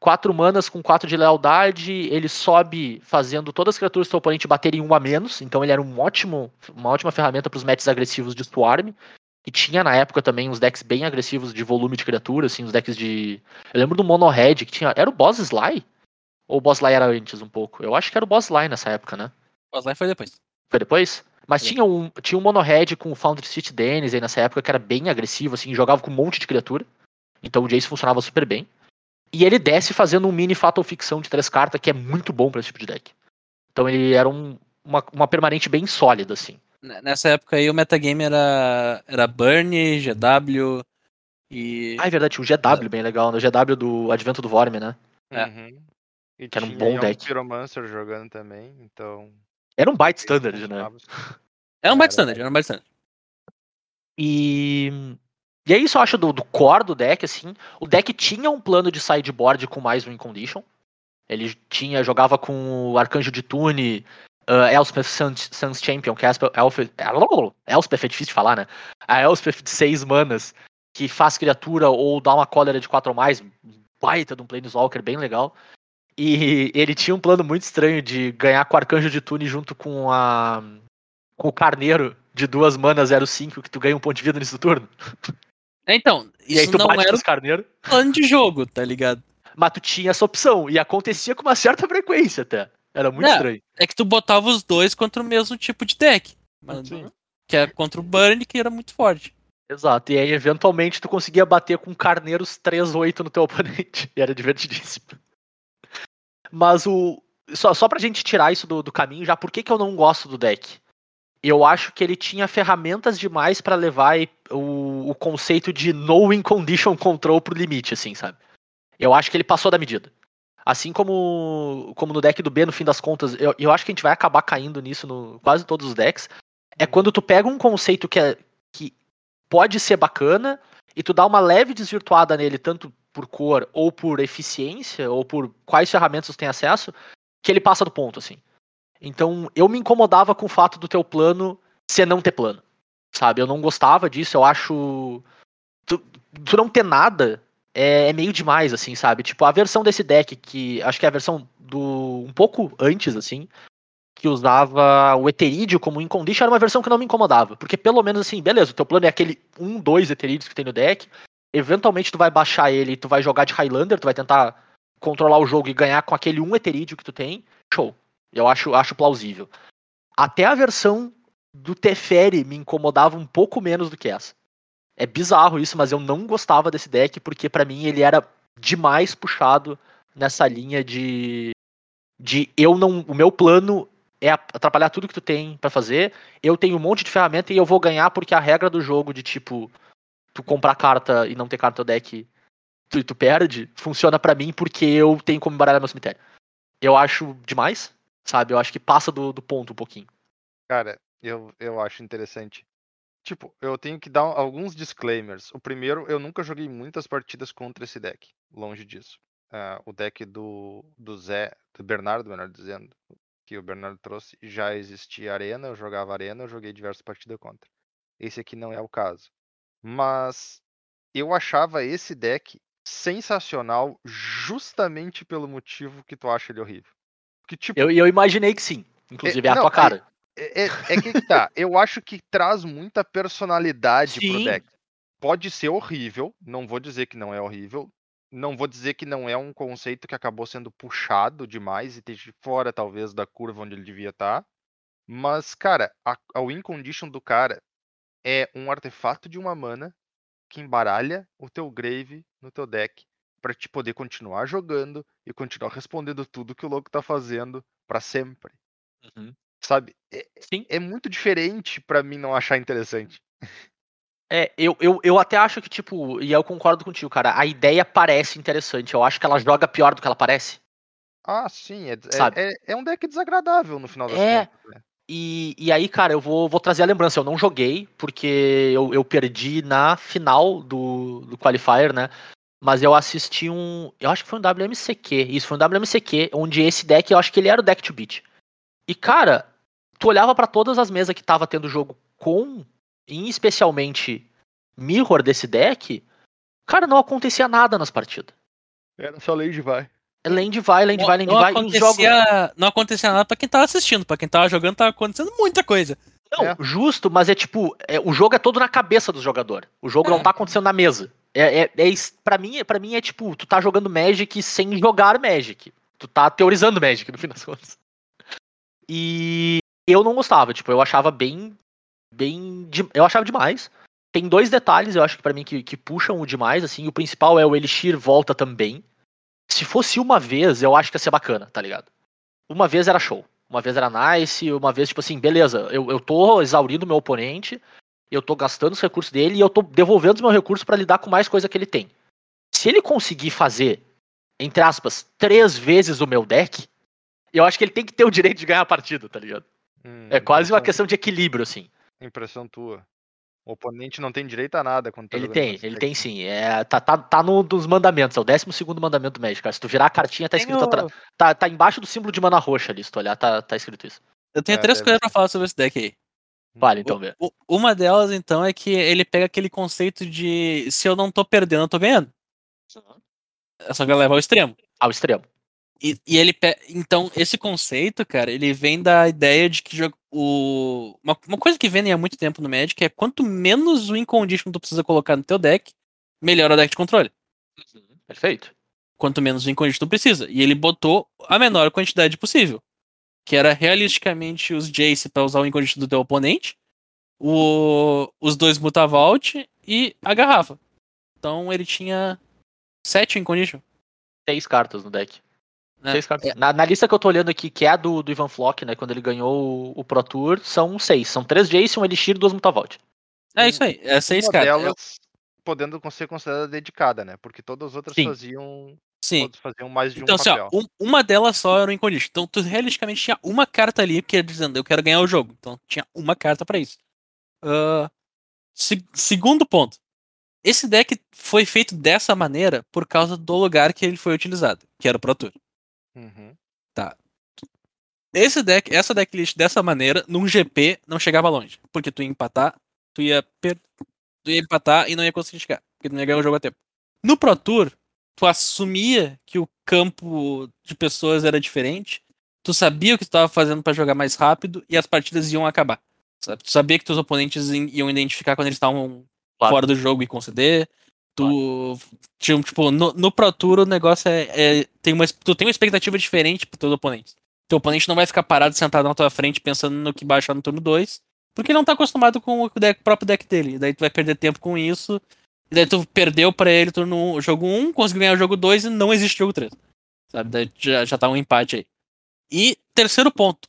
4 manas com 4 de lealdade, ele sobe fazendo todas as criaturas do seu oponente baterem um a menos, então ele era um ótimo, uma ótima ferramenta para os matches agressivos de Swarm. E tinha na época também uns decks bem agressivos de volume de criatura, assim, os decks de. Eu lembro do Mono Red que tinha. Era o Boss Sly? Ou o Boss Lie era antes um pouco? Eu acho que era o Boss Lie nessa época, né? O Boss Lie foi depois. Foi depois? Mas tinha um, tinha um Mono Red com o Foundry City Dennis aí nessa época que era bem agressivo, assim, jogava com um monte de criatura. Então o Jace funcionava super bem. E ele desce fazendo um mini Fatal Ficção de três cartas, que é muito bom para esse tipo de deck. Então ele era um, uma, uma permanente bem sólida, assim. Nessa época aí o metagame era, era Burn, GW e. Ah, é verdade, tinha o GW bem legal, né? O GW do Advento do Vorme, né? É. Uhum. E Que era um bom deck. Pyromancer jogando também, então. Era um byte standard, né? Era um byte standard, era um byte standard. E. E é isso, eu acho, do, do core do deck, assim. O deck tinha um plano de sideboard com mais win condition. Ele tinha, jogava com o Arcanjo de Tune, uh, Elspeth Suns, Suns Champion, que é Elspeth, Elspeth, Elspeth é difícil de falar, né? A Elspeth de 6 manas, que faz criatura ou dá uma cólera de 4 ou mais, baita de um Planeswalker bem legal. E ele tinha um plano muito estranho de ganhar com o Arcanjo de Tune junto com a. com o Carneiro de duas manas 05, que tu ganha um ponto de vida nesse turno. É, Então, E aí isso tu não bate era os carneiros. plano de jogo, tá ligado? Mas tu tinha essa opção. E acontecia com uma certa frequência até. Era muito É. estranho. É que tu botava os dois contra o mesmo tipo de deck. Mas-. Que é contra o Burn, que era muito forte. Exato. E aí, eventualmente, tu conseguia bater com carneiros 3-8 no teu oponente. E era divertidíssimo. Mas o. Só, só pra gente tirar isso do, do caminho, já por que, que eu não gosto do deck? Eu acho que ele tinha ferramentas demais pra levar o, o conceito de no win condition control pro limite, assim, sabe? Eu acho que ele passou da medida. Assim como, como no deck do B, no fim das contas, eu, eu acho que a gente vai acabar caindo nisso no quase todos os decks. É quando tu pega um conceito que, é, que pode ser bacana e tu dá uma leve desvirtuada nele, tanto por cor, ou por eficiência, ou por quais ferramentas tu tem acesso, que ele passa do ponto, assim. Então, eu me incomodava com o fato do teu plano ser não ter plano. Sabe? Eu não gostava disso, eu acho. Tu, tu não ter nada é, é meio demais, assim, sabe? Tipo, a versão desse deck, que acho que é a versão do. um pouco antes, assim, que usava o Eterídeo como incondition era uma versão que não me incomodava. Porque pelo menos assim, beleza, o teu plano é aquele um, dois Eterídeos que tem no deck. Eventualmente tu vai baixar ele e tu vai jogar de Highlander, tu vai tentar controlar o jogo e ganhar com aquele um Eterídeo que tu tem. Show. Eu acho, acho plausível. Até a versão do Teferi me incomodava um pouco menos do que essa. É bizarro isso, mas eu não gostava desse deck porque pra mim ele era demais puxado nessa linha de de eu não, o meu plano é atrapalhar tudo que tu tem pra fazer. Eu tenho um monte de ferramenta e eu vou ganhar porque a regra do jogo de tipo tu comprar carta e não ter carta no deck tu, tu perde, funciona pra mim porque eu tenho como baralhar meu cemitério. Eu acho demais, sabe? Eu acho que passa do, do ponto um pouquinho. Cara, eu, eu acho interessante. Tipo, eu tenho que dar alguns disclaimers. O primeiro, eu nunca joguei muitas partidas contra esse deck. Longe disso. Ah, o deck do, do Zé, do Bernardo, melhor dizendo, que o Bernardo trouxe, já existia Arena, eu jogava Arena, eu joguei diversas partidas contra. Esse aqui não é o caso. Mas eu achava esse deck sensacional justamente pelo motivo que tu acha ele horrível. Que tipo, Eu, eu imaginei que sim. Inclusive, é, a não, tua cara. é, é, é que tá. Eu acho que traz muita personalidade pro Sim. deck. Pode ser horrível, não vou dizer que não é horrível. Não vou dizer que não é um conceito que acabou sendo puxado demais e esteja fora, talvez, da curva onde ele devia estar. Mas, cara, a, a win condition do cara é um artefato de uma mana que embaralha o teu grave no teu deck pra te poder continuar jogando e continuar respondendo tudo que o louco tá fazendo pra sempre. Uhum. Sabe? É, Sim. é muito diferente pra mim não achar interessante. É, eu, eu, eu até acho que, tipo, e eu concordo contigo, cara, a ideia parece interessante. Eu acho que ela joga pior do que ela parece. Ah, sim, é, é- é, é um deck desagradável no final das É. contas. né? E, e aí, cara, eu vou, vou trazer a lembrança. Eu não joguei, porque eu, eu perdi na final do, do Qualifier, né? Mas eu assisti um. Eu acho que foi um WMCQ. Isso, foi um WMCQ, onde esse deck, eu acho que ele era o deck to beat. E, cara, tu olhava pra todas as mesas que tava tendo jogo com, em especialmente Mirror desse deck, cara, não acontecia nada nas partidas. Era só Lady vai. É Land vai, Land vai, Land vai. E jogos. acontecia, não acontecia nada pra quem tava assistindo. Pra quem tava jogando, tava acontecendo muita coisa. Não, É. justo, mas é tipo, é, o jogo é todo na cabeça do jogador. O jogo não tá acontecendo na mesa. É, é, é pra, mim, pra mim é tipo, tu tá jogando Magic sem jogar Magic. Tu tá teorizando Magic, no fim das contas. E eu não gostava, tipo, eu achava bem. bem. de- eu achava demais. Tem dois detalhes, eu acho que pra mim, que, que puxam o demais, assim. O principal é o Elixir volta também. Se fosse uma vez, eu acho que ia ser bacana, tá ligado? Uma vez era show. Uma vez era nice, uma vez, tipo assim, beleza, eu, eu tô exaurindo meu oponente, eu tô gastando os recursos dele e eu tô devolvendo os meus recursos pra lidar com mais coisa que ele tem. Se ele conseguir fazer, entre aspas, três vezes o meu deck, eu acho que ele tem que ter o direito de ganhar a partida, tá ligado? Hum, É quase uma questão de equilíbrio, assim. Impressão tua. O oponente não tem direito a nada quando tá Ele tem, ele tem sim. É, tá, tá, tá no dos mandamentos, é o 12 segundo mandamento do Magic, cara. Se tu virar a cartinha, tá escrito Tenho- atrás. Tá, tá embaixo do símbolo de mana roxa ali, se tu olhar, tá, tá escrito isso. Eu tenho É, três coisas pra falar sobre esse deck aí. Vale, então, ver. Uma delas, então, é que ele pega aquele conceito de se eu não tô perdendo, eu tô ganhando. É só que leva ao extremo. Ao extremo. E, e ele pe- então esse conceito, cara, ele vem da ideia de que o uma, uma coisa que vendem há muito tempo no Magic é quanto menos o incondition tu precisa colocar no teu deck, melhor o deck de controle. Perfeito. Quanto menos o incondition tu precisa. E ele botou a menor quantidade possível, que era realisticamente os Jace pra usar o incondition do teu oponente, o, os dois Mutavault e a garrafa. Então ele tinha sete incondition. Seis cartas no deck. né? Seis cartas. Na, na lista que eu tô olhando aqui, que é a do, do Ivan Flock, né? Quando ele ganhou o, o Pro Tour, são seis. São três Jace, um Elixir e duas Mutavault. É isso aí, é seis Uma cartas. delas podendo ser considerada dedicada, né? Porque todas as outras Sim. faziam, Sim. todas faziam mais de Então, um assim, papel. ó, um- uma delas só era o incondition. Então, tu realisticamente tinha uma carta ali, que dizendo, eu quero ganhar o jogo. Então, tinha uma carta pra isso. Ah, se- segundo ponto. Esse deck foi feito dessa maneira por causa do lugar que ele foi utilizado, que era o Pro Tour. Uhum. Esse deck, essa decklist dessa maneira, num GP, não chegava longe. Porque tu ia empatar, tu ia, per... tu ia empatar e não ia conseguir chegar. Porque tu não ia ganhar o jogo a tempo. No Pro Tour, tu assumia que o campo de pessoas era diferente. tu sabia o que tu tava fazendo pra jogar mais rápido e as partidas iam acabar. Sabe? Tu sabia que teus oponentes iam identificar quando eles estavam Claro. fora do jogo e conceder. Tu, tinha, tipo, no, no Pro Tour o negócio é, é- tem uma, tu tem uma expectativa diferente pro teu oponente. Teu oponente não vai ficar parado sentado na tua frente pensando no que baixar no turno 2, porque ele não tá acostumado com o deck- próprio deck dele. Daí tu vai perder tempo com isso. E daí tu perdeu pra ele turno um, jogo 1, um, conseguiu ganhar o jogo 2 e não existe jogo 3. Sabe? Daí já, já tá um empate aí. E terceiro ponto.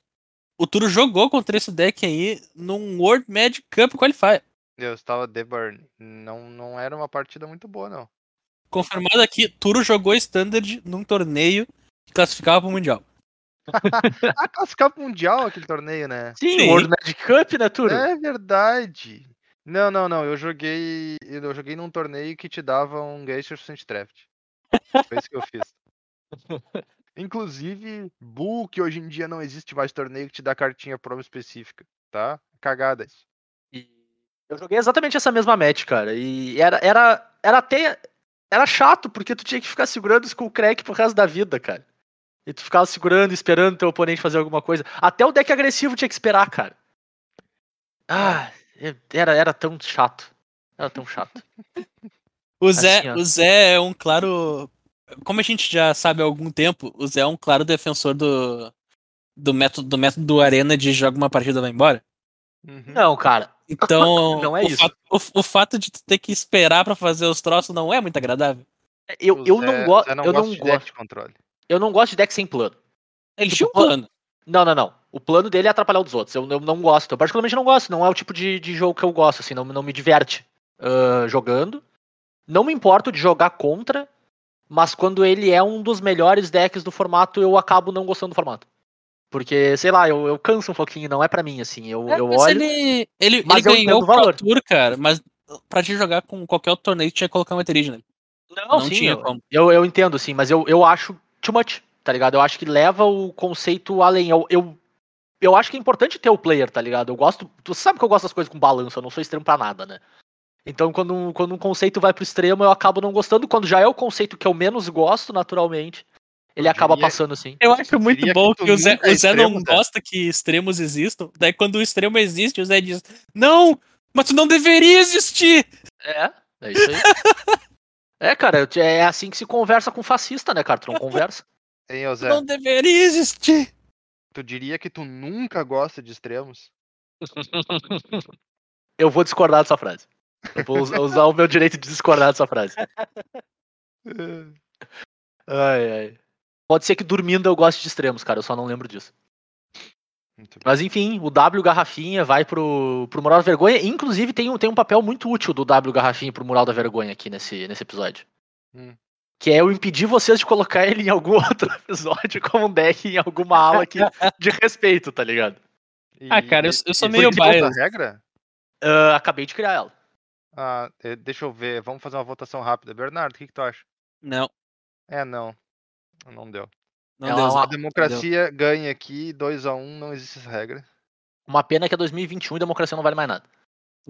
O Turo jogou contra esse deck aí num World Magic Cup Qualifier. Eu estava The Burn. Não, não era uma partida muito boa, não. Confirmado aqui, Turo jogou Standard num torneio que classificava pro Mundial. Ah, classificar pro Mundial aquele torneio, né? Sim, Sim. o World Magic Cup, né, Turo? É verdade. Não, não, não. Eu joguei. Eu joguei num torneio que te dava um Geisha Sand Draft. Foi isso que eu fiz. Inclusive, Bull, que hoje em dia não existe mais torneio que te dá cartinha prova específica, tá? Cagada isso. Eu joguei exatamente essa mesma match, cara. E era, era, era até. Era chato, porque tu tinha que ficar segurando o Skull Crack pro resto da vida, cara. E tu ficava segurando, esperando teu oponente fazer alguma coisa. Até o deck agressivo tinha que esperar, cara. Ah, era, era tão chato. Era tão chato. O Zé, Assim, o Zé é um claro. Como a gente já sabe há algum tempo, o Zé é um claro defensor do, do, método, do método do Arena de joga uma partida e vai embora. Uhum. Não, cara. Então, Não é o, isso. Fato, o, o fato de tu ter que esperar pra fazer os troços não é muito agradável. Eu, eu Zé- não gosto. Zé não Eu gosta não de deck gosto. de controle. Eu não gosto de deck sem plano. Ele Tipo, tinha um plano. Não, não, não. O plano dele é atrapalhar o dos outros. Eu, eu não gosto. Eu particularmente não gosto. Não é o tipo de, de jogo que eu gosto, assim. Não, não me diverte ah, jogando. Não me importo de jogar contra. Mas quando ele é um dos melhores decks do formato, eu acabo não gostando do formato. Porque, sei lá, eu, eu canso um pouquinho. Não é pra mim, assim. Eu, É, eu mas olho. ele, ele, Mas ele ganhou o valor. Tour, cara, mas pra te jogar com qualquer outro torneio, tinha que colocar uma Eterid nele. Não, não sim, tinha eu, como. eu, eu entendo, sim, mas eu, eu acho too much, tá ligado? Eu acho que leva o conceito além. Eu, eu, eu acho que é importante ter o player, tá ligado? Eu gosto. Tu sabe que eu gosto das coisas com balanço, eu não sou extremo pra nada, né? Então, quando, um- quando um conceito vai pro extremo, eu acabo não gostando. Quando já é o conceito que eu menos gosto, naturalmente, ele Eu acaba diria- passando assim. Eu acho muito bom que que, o Zé, é o Zé não extremo, Zé. gosta que extremos existam. Daí quando o extremo existe, o Zé diz: Não, mas tu não deveria existir! É, é isso aí. é, cara, é assim que se conversa com fascista, né, cara? Tu não conversa. Hein, ô Tu Zé? não deveria existir! Tu diria que tu nunca gosta de extremos? Eu vou discordar dessa frase. Eu vou us- usar o meu direito de discordar dessa frase. Ai, ai. Pode ser que dormindo eu goste de extremos, cara. Eu só não lembro disso. Mas enfim, o W Garrafinha vai pro, pro Mural da Vergonha. Inclusive, tem um, tem um papel muito útil do W Garrafinha pro Mural da Vergonha aqui nesse, nesse episódio. Hum. Que é eu impedir vocês de colocar ele em algum outro episódio como um deck em alguma ala aqui de respeito, tá ligado? Ah, cara, eu- E- eu sou e meio biased. regra? Ah, acabei de criar ela. Ah, eh, deixa eu ver. Vamos fazer uma votação rápida. Bernardo, o que, que tu acha? Não, É, não. Não deu. não Ela deu. é A democracia ganha aqui, 2x1, não existe essa regra. Uma pena que é 2021 e democracia não vale mais nada.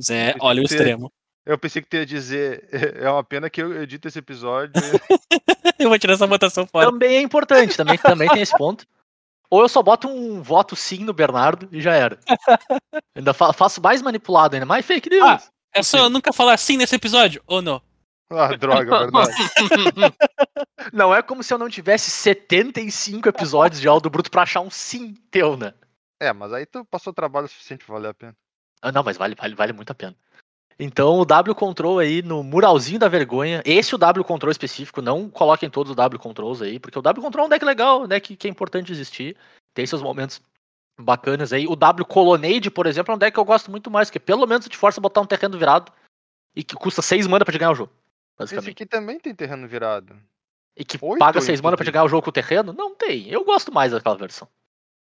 Zé, olha o extremo. Eu pensei que tu ia dizer, é uma pena que eu edito esse episódio. Eu vou tirar essa votação fora. Também é importante, também, também tem esse ponto. Ou eu só boto um voto sim no Bernardo e já era. Ainda fa- faço mais manipulado ainda, mais fake news. Ah, É só eu nunca falar assim nesse episódio, ou não? ah, droga, Bernardo. não é como se eu não tivesse 75 episódios de Aldo Bruto pra achar um sim teu, né? É, mas aí tu passou trabalho suficiente pra valer a pena. Ah, não, mas vale, vale, vale muito a pena. Então o W Control aí no muralzinho da vergonha. Esse o W Control específico, não coloquem todos os W Controls aí, porque o W Control é um deck legal, um deck que é importante existir. Tem seus momentos bacanas aí. O W Colonnade, por exemplo, é um deck que eu gosto muito mais, porque pelo menos te força a botar um terreno virado e que custa 6 mana pra te ganhar o jogo. Esse Basicamente. aqui também tem terreno virado. E que Oito, paga 6 mana pra te ganhar o jogo com o terreno? Não tem. Eu gosto mais daquela versão.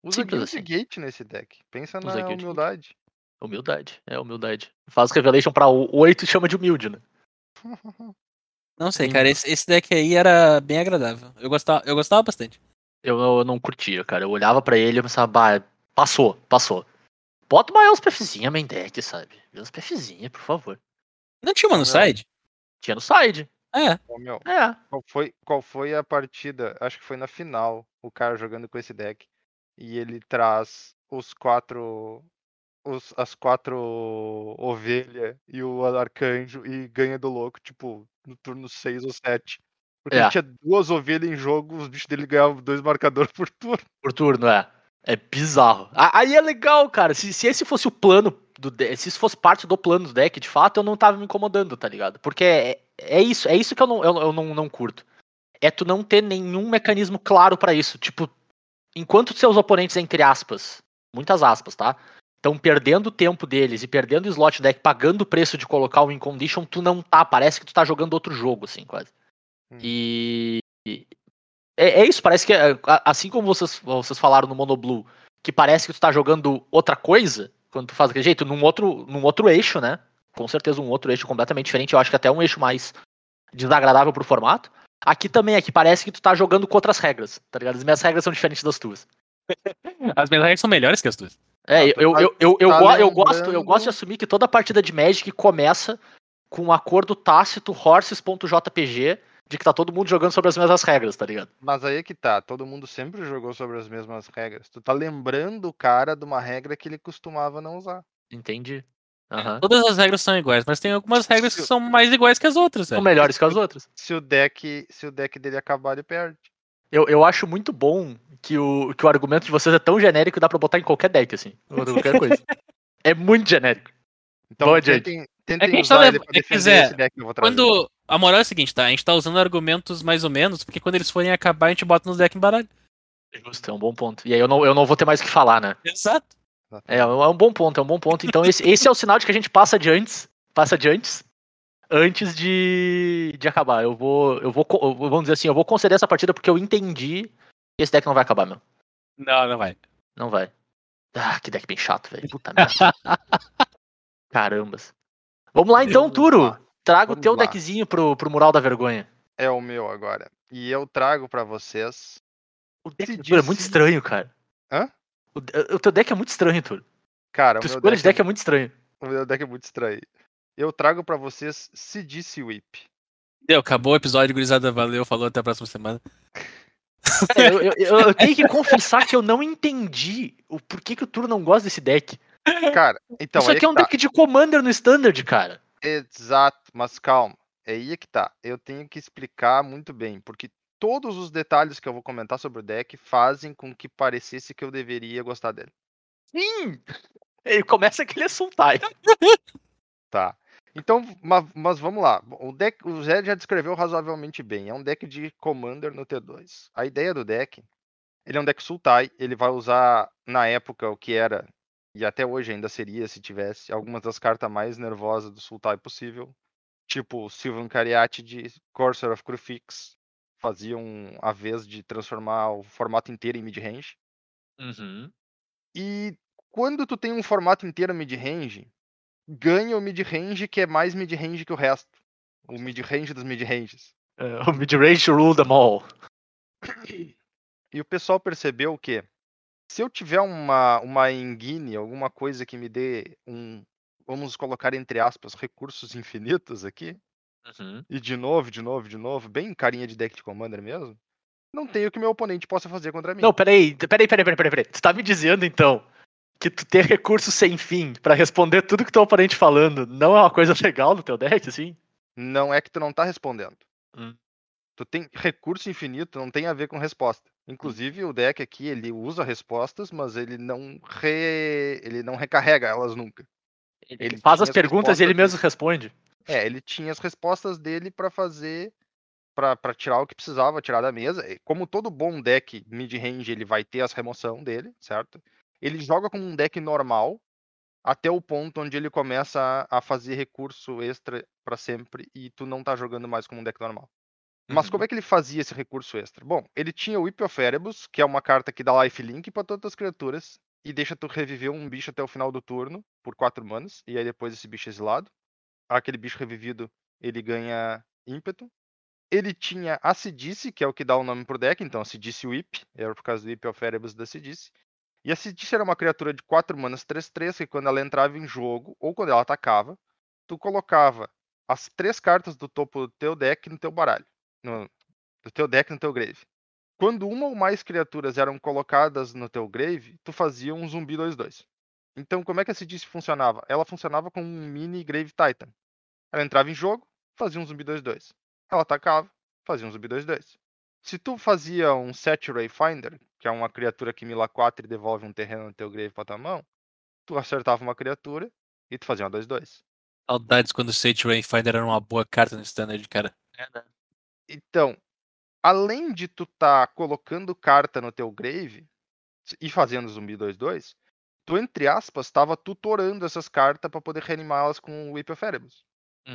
Usa Simples assim. Gate nesse deck. Pensa na humildade. Humildade. É humildade. Faz Revelation pra 8 e chama de humilde, né? Não sei, Sim. cara. Esse, esse deck aí era bem agradável. Eu gostava, eu gostava bastante. Eu, eu não curtia, cara. Eu olhava pra ele e pensava, bah, passou, passou. Bota uma Elspethzinha main deck, sabe? Elspethzinha, por favor. Não tinha uma no side? Tinha no side. É. Ô, meu, É. qual foi, qual foi a partida? Acho que foi na final, o cara jogando com esse deck. e ele traz os quatro. Os, as quatro ovelha e o arcanjo e ganha do louco, tipo, no turno 6 ou 7. Porque É. ele tinha duas ovelhas em jogo, os bichos dele ganhavam dois marcadores por turno. Por turno, é. É bizarro. Aí é legal, cara. Se, se esse fosse o plano do deck, se isso fosse parte do plano do deck, de fato, eu não tava me incomodando, tá ligado? Porque é, é isso, é isso que eu não, eu, eu não, não curto. É tu não ter nenhum mecanismo claro pra isso. Tipo, enquanto seus oponentes, entre aspas, muitas aspas, tá? Estão perdendo o tempo deles e perdendo o slot deck, pagando o preço de colocar o win condition, tu não tá. Parece que tu tá jogando outro jogo, assim, quase. Hum. E. É, é isso, parece que. é, Assim como vocês, vocês falaram no Monoblue, que parece que tu tá jogando outra coisa, quando tu faz daquele jeito, num outro, num outro eixo, né? Com certeza um outro eixo completamente diferente. Eu acho que até um eixo mais desagradável pro formato. Aqui também, aqui parece que tu tá jogando com outras regras, tá ligado? As minhas regras são diferentes das tuas. As minhas regras são melhores que as tuas. É, Ah, eu, tu eu, tá- eu, eu, eu, tá go- eu gosto, eu gosto de assumir que toda partida de Magic começa com um acordo tácito horses.jpg de que tá todo mundo jogando sobre as mesmas regras, tá ligado? Mas aí é que tá, todo mundo sempre jogou sobre as mesmas regras. Tu tá lembrando o cara de uma regra que ele costumava não usar. Entendi. Aham. Todas as regras são iguais, mas tem algumas regras que são mais iguais que as outras, São melhores que as outras. Se o deck, se o deck dele acabar, ele perde. Eu, eu acho muito bom que o, que o argumento de vocês é tão genérico que dá pra botar em qualquer deck, assim. Qualquer coisa. é muito genérico. Então Boa, gente. tentem, É tentem que a gente tá é que, defender Zé, esse deck que eu vou trazer. Quando. A moral é a seguinte, tá? A gente tá usando argumentos mais ou menos, porque quando eles forem acabar, a gente bota nos decks em baralho. Justo, é um bom ponto. E aí eu não, eu não vou ter mais o que falar, né? Exato. É, é um bom ponto, é um bom ponto. Então esse, esse é o sinal de que a gente passa de antes, passa de antes, antes de, de acabar. Eu vou, eu vou, vamos dizer assim, eu vou conceder essa partida porque eu entendi que esse deck não vai acabar, meu. Não, não vai. Não vai. Ah, que deck bem chato, velho. Puta merda. Carambas. Vamos lá então, Vamos Turo. lá. Traga o Vamos teu lá. deckzinho pro, pro Mural da Vergonha. É o meu agora. E eu trago pra vocês. O deck do Turo é muito estranho, cara. Hã? O, o teu deck é muito estranho, Turo. Cara, o Tua meu, escolha deck, de deck é muito estranho. o meu deck é muito estranho. Eu trago pra vocês Se Disse Whip. Deu, acabou o episódio, gurizada. Valeu, falou, até a próxima semana. É, eu, eu- eu- tenho que confessar que eu não entendi o porquê que o Turo não gosta desse deck. Cara, então. Isso aqui é um tá. deck de Commander no Standard, cara. Exato, mas calma. É aí que tá. Eu tenho que explicar muito bem, porque todos os detalhes que eu vou comentar sobre o deck fazem com que parecesse que eu deveria gostar dele. Sim! Ele começa que ele é Sultai. Tá. Então, ma- mas, vamos lá. O deck, o Zé já descreveu razoavelmente bem. É um deck de Commander no T2. A ideia do deck, ele é um deck Sultai. Ele vai usar na época o que era e até hoje ainda seria se tivesse algumas das cartas mais nervosas do Sultai possível, tipo Sylvan Cariate de Courser of Crufix, faziam a vez de transformar o formato inteiro em mid-range. Uhum. E quando tu tem um formato inteiro mid-range, ganha o mid-range que é mais mid-range que o resto. O mid-range dos mid-ranges. É, o midrange rule them all. E o pessoal percebeu que se eu tiver uma, uma engine, alguma coisa que me dê um, vamos colocar entre aspas, recursos infinitos aqui, Uhum. e de novo, de novo, de novo, bem carinha de deck de Commander mesmo, não tem o que meu oponente possa fazer contra mim. Não, peraí, peraí, peraí, peraí, peraí, peraí. Tu tá me dizendo então que tu ter recursos sem fim pra responder tudo que teu oponente falando não é uma coisa legal no teu deck, assim? Não é que tu não tá respondendo. Hum. Tu tem recurso infinito, não tem a ver com resposta. Inclusive o deck aqui, ele usa respostas, mas ele não re... ele não recarrega elas nunca. Ele, Ele faz as as perguntas e ele mesmo responde. É, ele tinha as respostas dele pra fazer pra pra tirar o que precisava tirar da mesa. Como todo bom deck mid-range, ele vai ter as remoção dele, certo? Ele joga como um deck normal até o ponto onde ele começa a, a fazer recurso extra pra sempre e tu não tá jogando mais como um deck normal. Mas Uhum. como é que ele fazia esse recurso extra? Bom, ele tinha o Whip of Erebus, que é uma carta que dá lifelink pra todas as criaturas e deixa tu reviver um bicho até o final do turno por 4 manas, e aí depois esse bicho é exilado. Aquele bicho revivido, ele ganha ímpeto. Ele tinha a Sidice, que é o que dá o nome pro deck, então a Sidice Whip, era por causa do Whip of Erebus da Sidice. E a Sidice era uma criatura de 4 manas 3-3, que quando ela entrava em jogo, ou quando ela atacava, tu colocava as três cartas do topo do teu deck no teu baralho. No, do teu deck no teu grave. quando uma ou mais criaturas eram colocadas no teu grave, tu fazia um zumbi 2-2. Então, como é que a Sidice funcionava? Ela funcionava como um mini Grave Titan. Ela entrava em jogo, fazia um zumbi 2-2. Ela atacava, fazia um zumbi 2-2. Se tu fazia um Set Finder, que é uma criatura que mila 4 e devolve um terreno no teu grave pra tua mão, tu acertava uma criatura e tu fazia uma 2-2. Saudades quando o Sage Rainfinder era uma boa carta no standard, cara. É, né? Então, além de tu tá colocando carta no teu grave e fazendo zumbi 2-2, tu, entre aspas, tava tutorando essas cartas pra poder reanimá-las com o Whip of Erebus.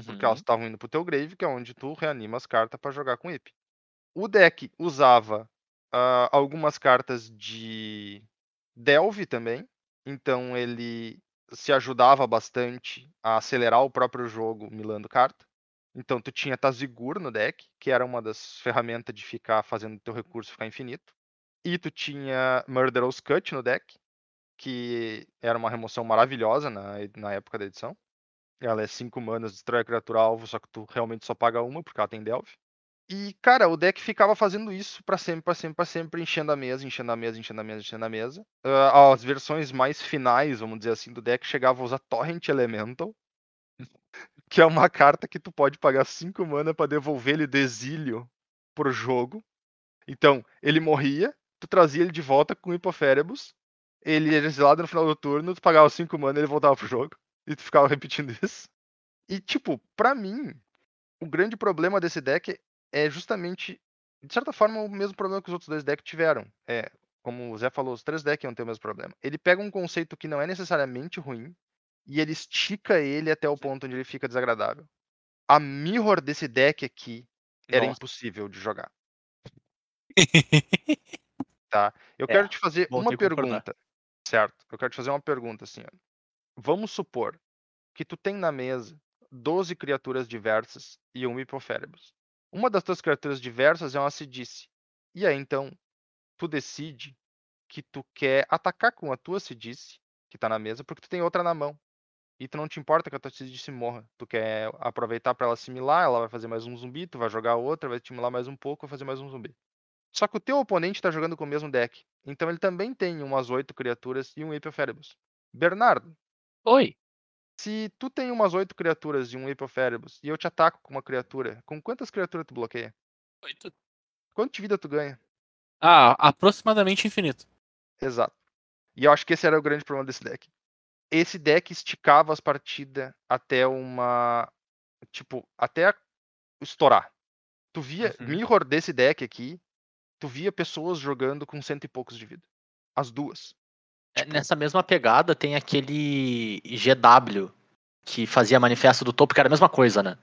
Porque Uhum. elas estavam indo pro teu grave, que é onde tu reanima as cartas pra jogar com Whip. O deck usava ah, algumas cartas de Delve também. Então ele se ajudava bastante a acelerar o próprio jogo milando carta. Então tu tinha Tazigur no deck, que era uma das ferramentas de ficar fazendo teu recurso ficar infinito. E tu tinha Murderous Cut no deck, que era uma remoção maravilhosa na, na época da edição. Ela é 5 manas, destrói a criatura alvo, só que tu realmente só paga uma, porque ela tem Delve. E, cara, o deck ficava fazendo isso pra sempre, pra sempre, pra sempre, enchendo a mesa, enchendo a mesa, enchendo a mesa, enchendo a mesa. Ah, as versões mais finais, vamos dizer assim, do deck chegavam a usar Torrent Elemental, que é uma carta que tu pode pagar 5 mana pra devolver ele do exílio pro jogo. Então, ele morria, tu trazia ele de volta com Hipoferebus, ele era exilado no final do turno, tu pagava 5 mana e ele voltava pro jogo. E tu ficava repetindo isso. E, tipo, pra mim, o grande problema desse deck é justamente, de certa forma, o mesmo problema que os outros dois decks tiveram. É, como o Zé falou, os três decks iam ter o mesmo problema. Ele pega um conceito que não é necessariamente ruim e ele estica ele até o ponto onde ele fica desagradável. A mirror desse deck aqui era Nossa. impossível de jogar. Eu É, quero te fazer uma pergunta, certo? Eu quero te fazer uma pergunta, assim, ó. Vamos supor que tu tem na mesa 12 criaturas diversas e um Hipoferebus. Uma das tuas criaturas diversas é uma Sidice. E aí, então, tu decide que tu quer atacar com a tua Sidice, que tá na mesa, porque tu tem outra na mão. E tu não te importa que a tua Sidice morra. Tu quer aproveitar pra ela assimilar, ela vai fazer mais um zumbi, tu vai jogar outra, vai assimilar mais um pouco, vai fazer mais um zumbi. Só que o teu oponente tá jogando com o mesmo deck. Então ele também tem umas oito criaturas e um Hipoferebus. Bernardo, Oi. Se tu tem umas oito criaturas e um Hipoferebus e eu te ataco com uma criatura, com quantas criaturas tu bloqueia? Oito. Quanto de vida tu ganha? Ah, aproximadamente infinito. Exato. E eu acho que esse era o grande problema desse deck. Esse deck esticava as partidas até uma. Tipo, até estourar. Tu via. Uhum. Mirror desse deck aqui, tu via pessoas jogando com cento e poucos de vida. As duas. É, Nessa mesma pegada tem aquele GW que fazia manifesto do topo, que era a mesma coisa, né?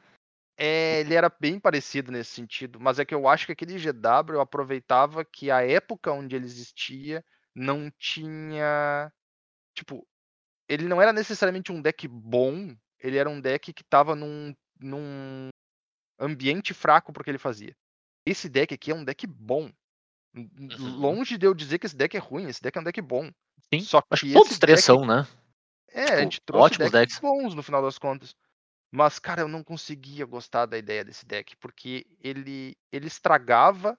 É, ele era bem parecido nesse sentido, mas é que eu acho que aquele GW aproveitava que a época onde ele existia não tinha. Tipo, ele não era necessariamente um deck bom, ele era um deck que tava num, num ambiente fraco porque ele fazia. Esse deck aqui é um deck bom. Uhum. Longe de eu dizer que esse deck é ruim, esse deck é um deck bom. Sim. Só que Acho que todos os três deck- são, né? É, a tipo, gente trouxe ótimos decks decks. bons no final das contas. Mas, cara, eu não conseguia gostar da ideia desse deck, porque ele, ele estragava,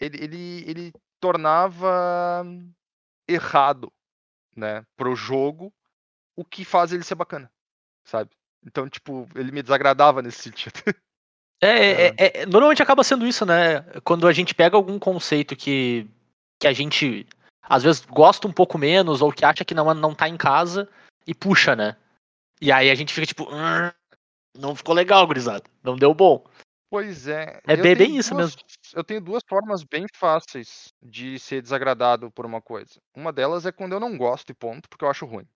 ele, ele, ele tornava errado, né, pro jogo, o que faz ele ser bacana, sabe? Então, tipo, ele me desagradava nesse sentido. É, é, é, é, normalmente acaba sendo isso, né? Quando a gente pega algum conceito que, que a gente às vezes gosta um pouco menos ou que acha que não, não tá em casa e puxa, né? E aí a gente fica tipo, "Hum, não ficou legal, gurizada. Não deu bom. Pois é. É bem- bem isso duas- Eu tenho duas formas bem fáceis de ser desagradado por uma coisa. Uma delas é quando eu não gosto e ponto, porque eu acho ruim.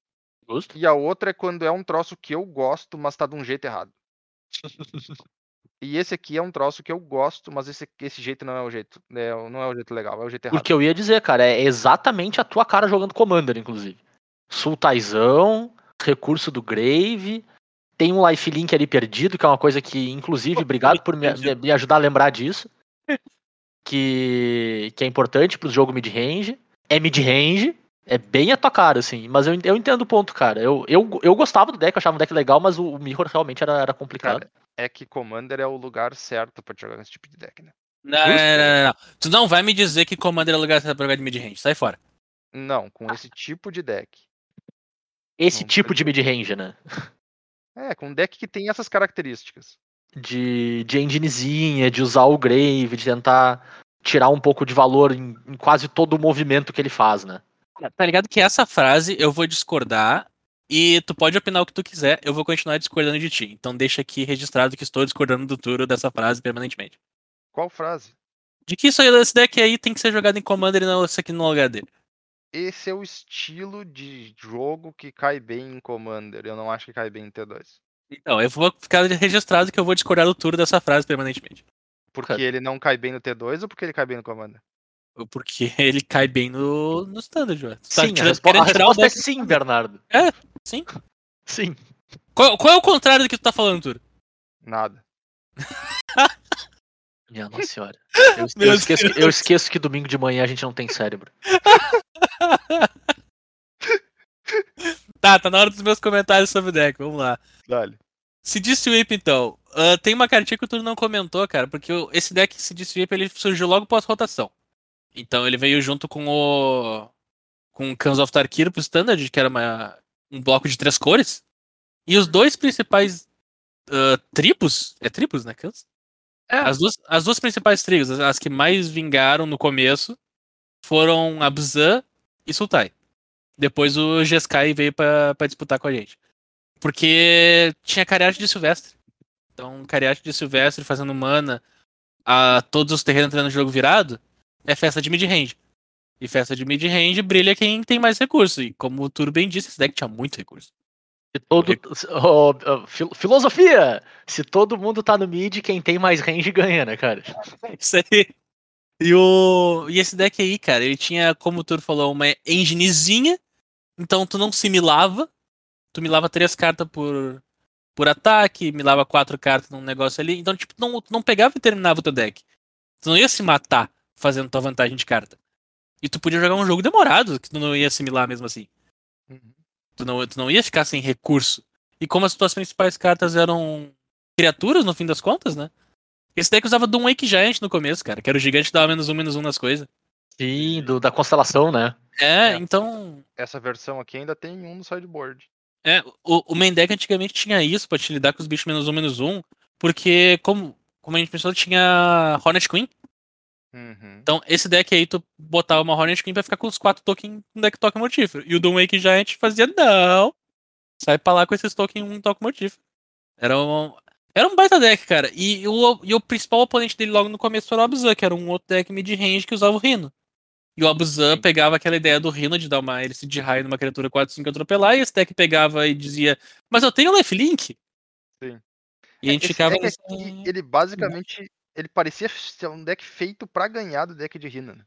Justo? E a outra é quando é um troço que eu gosto, mas tá de um jeito errado. E esse aqui é um troço que eu gosto, mas esse, esse jeito não é o jeito. né, não é o jeito legal, é o jeito errado. Porque eu ia dizer, cara, é exatamente a tua cara jogando Commander, inclusive. Sultaizão, recurso do Grave, tem um lifelink ali perdido, que é uma coisa que, inclusive, obrigado por me, me- me ajudar a lembrar disso. Que, que é importante pro jogo mid-range. É mid-range, é bem a tua cara, assim. Mas eu, eu entendo o ponto, cara. Eu, eu, eu gostava do deck, eu achava um deck legal, mas o, o Mirror realmente era, era complicado. Cara, é que Commander é o lugar certo pra te jogar esse tipo de deck, né? Não, não, não, não. Tu não vai me dizer que Commander é lugar pra jogar de mid-range. Sai fora. Não, com esse tipo de deck. Esse Não tipo de mid-range, né? É, com um deck que tem essas características. De, de enginezinha, de usar o Grave, de tentar tirar um pouco de valor em, em quase todo o movimento que ele faz, né? Tá ligado que essa frase eu vou discordar e tu pode opinar o que tu quiser, eu vou continuar discordando de ti. Então deixa aqui registrado que estou discordando do Turo dessa frase permanentemente. Qual frase? De que isso aí, esse deck aí tem que ser jogado em Commander e não esse aqui no lugar dele. Esse é o estilo de jogo que cai bem em Commander. Eu não acho que cai bem em T2. Então, eu vou ficar registrado que eu vou discordar do Turo dessa frase permanentemente. Porque ele não cai bem no T2 ou porque ele cai bem no Commander? Porque ele cai bem no, no Standard, velho. Tu tá sim, a, tirando- respo- a resposta é sim, Bernardo. Sim. Sim. Qual, qual é o contrário do que tu tá falando, Turo? Nada. Minha nossa senhora. Eu, eu esqueço, que- eu esqueço que domingo de manhã a gente não tem cérebro. Tá, tá na hora dos meus comentários sobre o deck, vamos lá. Dale. CD Sweep, então. Ah, tem uma cartinha que o Turo não comentou, cara, porque esse deck CD Sweep ele surgiu logo pós-rotação. Então ele veio junto com o. com o Cans of Tarkir pro Standard, que era uma, um bloco de três cores. E os dois principais ah, tribos. É tribos, né, Cans? É. As duas, as duas principais tribos, as, as que mais vingaram no começo, foram Abzan e Sultai. Depois o Jeskai veio pra, pra disputar com a gente. Porque tinha Cariate de Silvestre. Então, Cariate de Silvestre fazendo mana a todos os terrenos entrando no jogo virado é festa de mid-range. E festa de mid-range brilha quem tem mais recurso. E como o Turo bem disse, esse deck tinha muito recurso. Se todo, Ô, ô, fil- filosofia! Se todo mundo tá no mid, quem tem mais range ganha, né, cara? Isso aí. E, o... e esse deck aí, cara, ele tinha, como o Turo falou, uma enginezinha. Então tu não se milava. Tu milava três cartas por, por ataque, milava quatro cartas num negócio ali. Então, tipo, não, tu não pegava e terminava o teu deck. Tu não ia se matar fazendo tua vantagem de carta. E tu podia jogar um jogo demorado, que tu não ia assimilar mesmo assim. Uhum. Tu não, tu não ia ficar sem recurso. E como as tuas principais cartas eram criaturas, no fim das contas, né? Esse deck usava Doom Wake Giant no começo, cara, que era o gigante que dava menos um, menos um nas coisas. Sim, do- da constelação, né? É, É. então. Essa versão aqui ainda tem um no sideboard. É, o, o main deck antigamente tinha isso pra te lidar com os bichos menos um, menos um. Porque, como, como a gente pensou, tinha Hornet Queen. Uhum. Então, esse deck aí, tu botava uma Hornet Queen pra ficar com os quatro tokens um deck toque mortífero. E o Doom Wake Giant fazia, não. Sai pra lá com esses tokens um toque mortífero. Era um, era um baita deck, cara. E o, e o principal oponente dele logo no começo era o Abzan, que era um outro deck mid-range que usava o Rino. E o Abzan Sim. pegava aquela ideia do Rino de dar uma hélice de raio numa criatura 4-5 atropelar, e esse deck pegava e dizia, mas eu tenho lifelink. Sim. E a gente Esse ficava aqui, ele basicamente, ele parecia ser um deck feito pra ganhar do deck de Rina. né?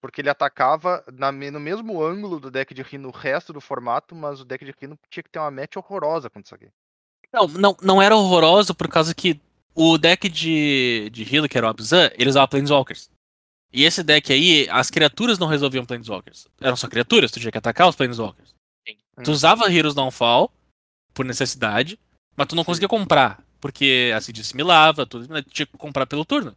Porque ele atacava na no mesmo ângulo do deck de Rino o resto do formato, mas o deck de Rino tinha que ter uma match horrorosa contra isso aqui. Não, não, não era horroroso por causa que o deck de, de Healer, que era o Abzan, ele usava Planeswalkers. E esse deck aí, as criaturas não resolviam Planeswalkers. Eram só criaturas, tu tinha que atacar os Planeswalkers. Tu Hum. usava Heroes Downfall por necessidade, mas tu não Sim. conseguia comprar. Porque a Cid assimilava, tu né, tinha que comprar pelo turno.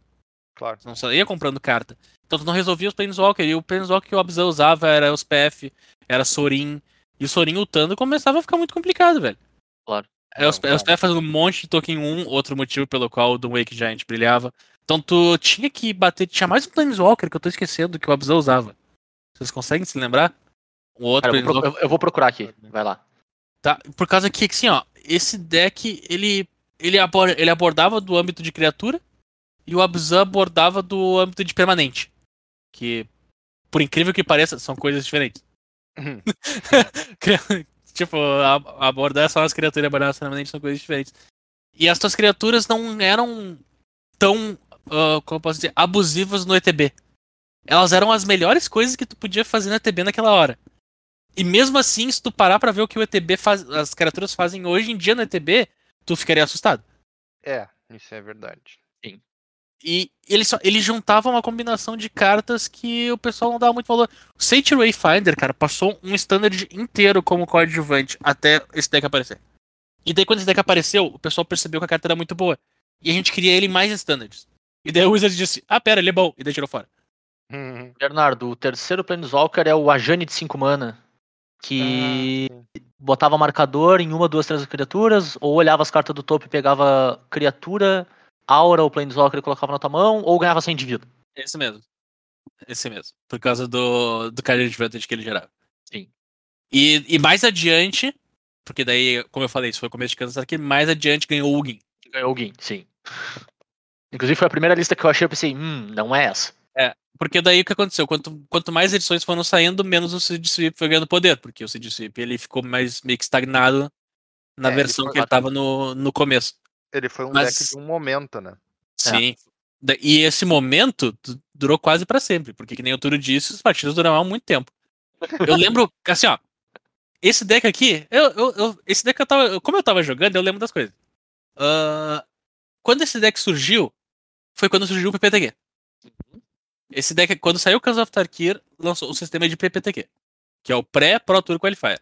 Claro. Não só ia comprando carta. Então tu não resolvia os Planeswalkers. E o Planeswalker que o Abzan usava era os PF, era Sorin. E o Sorin ultando começava a ficar muito complicado, velho. Claro. É os, Não, é os claro. PF fazendo um monte de token 1, outro motivo pelo qual o Doom Wake Giant brilhava. Então tu tinha que bater. Tinha mais um Planeswalker que eu tô esquecendo que o Abzan usava. Vocês conseguem se lembrar? O outro Cara, eu, vou, Planeswalker. eu vou procurar aqui. Vai lá. Tá, por causa que, assim, ó, esse deck, ele, ele, abor- ele abordava do âmbito de criatura e o Abzan abordava do âmbito de permanente. Que, por incrível que pareça, são coisas diferentes. Uhum. Tipo, a- abordar só as criaturas e abordar as permanentes são coisas diferentes. E as tuas criaturas não eram tão, ah, como eu posso dizer, abusivas no ETB. Elas eram as melhores coisas que tu podia fazer no ETB naquela hora. E mesmo assim, se tu parar pra ver o que o ETB faz, as criaturas fazem hoje em dia no ETB, tu ficaria assustado. É, isso é verdade. E ele, só, ele juntava uma combinação de cartas que o pessoal não dava muito valor. O Sage Wayfinder, cara, passou um standard inteiro como coadjuvante até esse deck aparecer. E daí quando esse deck apareceu, o pessoal percebeu que a carta era muito boa. E a gente queria ele em mais standards. E daí o Wizard disse, ah, pera, ele é bom. E daí tirou fora. Uhum. Bernardo, o terceiro Planeswalker é o Ajani de 5 mana. Que Ah, sim. Botava marcador em uma, duas, três criaturas, ou olhava as cartas do topo e pegava criatura, aura ou Planeswalker e colocava na tua mão, ou ganhava sem indivíduo. Esse mesmo. Esse mesmo. Por causa do, do card advantage que ele gerava. Sim. E, e mais adiante, porque daí, como eu falei, isso foi o começo de Kansas aqui, mais adiante ganhou o Ugin. Ganhou alguém, sim. Inclusive foi a primeira lista que eu achei, eu pensei, hum, não é essa. Porque daí o que aconteceu? Quanto, quanto mais edições foram saindo, menos o Seed Sweep foi ganhando poder. Porque o Seed Sweep ele ficou mais meio que estagnado na É, ele versão foi- que ele tava no, no começo. Ele foi um Mas- deck de um momento, né? Sim. Da- E esse momento du- durou quase pra sempre. Porque, que nem o Turo disse, as partidas duravam muito tempo. Eu lembro, assim, ó. Esse deck aqui, eu, eu, eu- esse deck eu tava. Como eu tava jogando, eu lembro das coisas. Ah, quando esse deck surgiu, foi quando surgiu o PPTQ. Esse deck, quando saiu o Cans of Tarkir, lançou o sistema de PPTQ, que é o pré-Pro Tour Qualifier.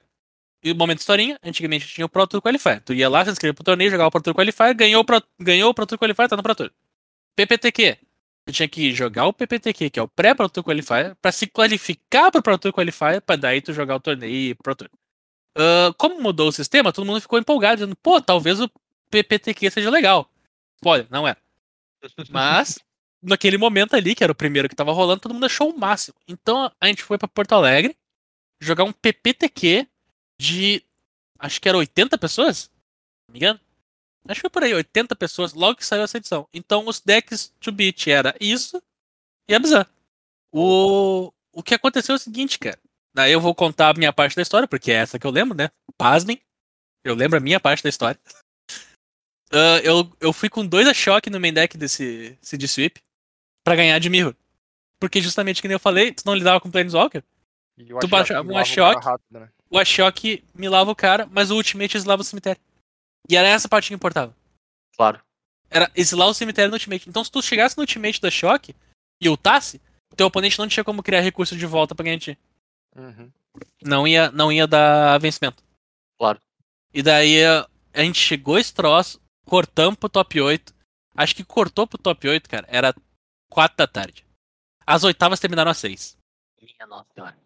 E o momento historinha, antigamente tinha o Pro Tour Qualifier. Tu ia lá, se inscrevia pro torneio, jogava o Pro Tour Qualifier, ganhou o Pro, ganhou o Pro Tour Qualifier, tá no Pro Tour. PPTQ. Tu tinha que jogar o PPTQ, que é o pré-Pro Tour Qualifier, pra se qualificar pro Pro Tour Qualifier, pra daí tu jogar o torneio e pro Tour. Ah, como mudou o sistema, todo mundo ficou empolgado, dizendo, pô, talvez o PPTQ seja legal. Spoiler, não é. Mas, naquele momento ali, que era o primeiro que tava rolando, todo mundo achou o máximo. Então a gente foi pra Porto Alegre jogar um PPTQ de. Acho que era 80 pessoas? Não me engano. Acho que foi por aí, 80 pessoas, logo que saiu essa edição. Então os decks to beat era isso e Abzan. O, o que aconteceu é o seguinte, cara. Daí eu vou contar a minha parte da história, porque é essa que eu lembro, né? Pasmem. Eu lembro a minha parte da história. Ah, eu, eu fui com dois a choque no main deck desse CD Sweep pra ganhar de Mirror. Porque justamente que nem eu falei, tu não lidava com Planeswalker. E o Tu Ashok baixa- lava um Ashok. rápido, né? O Ashok me lava o cara, mas o Ultimate exilava o cemitério. E era essa parte que importava. Claro. Era exilar o cemitério no Ultimate. Então se tu chegasse no Ultimate da Shock e ultasse, teu oponente não tinha como criar recurso de volta pra ganhar de ti. Uhum. Não ia, não ia dar vencimento. Claro. E daí a a gente chegou esse troço, cortamos pro top 8. Acho que cortou pro top 8, cara, era 4 da tarde. As oitavas terminaram às 6. Minha nossa senhora.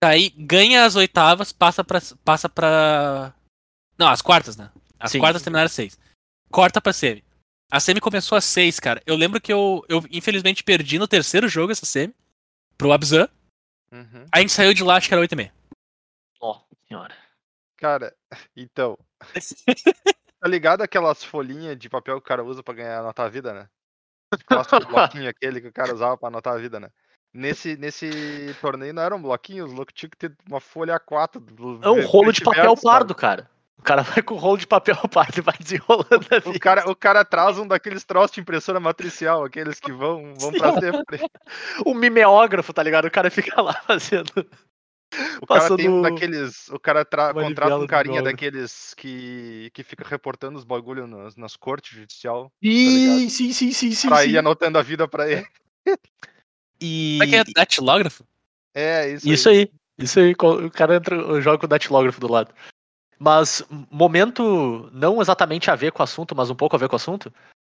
Daí ganha as oitavas, passa pra. Passa pra. Não, as quartas, né? As Sim. quartas terminaram às 6. Corta pra semi. A semi começou às 6, cara. Eu lembro que eu, eu infelizmente perdi no terceiro jogo essa semi. Pro Abzan. Uhum. A gente saiu de lá, acho que era 8 e meia. Nossa senhora. Cara, então. Tá ligado aquelas folhinhas de papel que o cara usa pra ganhar anotar a vida, né? Nossa, bloquinho aquele que o cara usava pra anotar a vida, né? Nesse, nesse torneio não era um bloquinho, os loucos tinham que ter uma folha A4. do- É um rolo de papel verso, cara. pardo, cara. O cara vai com o rolo de papel pardo e vai desenrolando a O cara, o cara traz um daqueles troços de impressora matricial, aqueles que vão, vão pra sempre. O mimeógrafo, tá ligado? O cara fica lá fazendo. O cara tem um daqueles. O cara tra- contrata um carinha mimeógrafo. daqueles que, que fica reportando os bagulho nas, nas cortes judicial Sim, sim, sim, sim, sim. pra sim. ir anotando a vida pra ele. E... Como é que é? Datilógrafo? É, isso, Isso aí, isso aí. O cara entra, joga com o datilógrafo do lado. Mas, momento não exatamente a ver com o assunto, mas um pouco a ver com o assunto.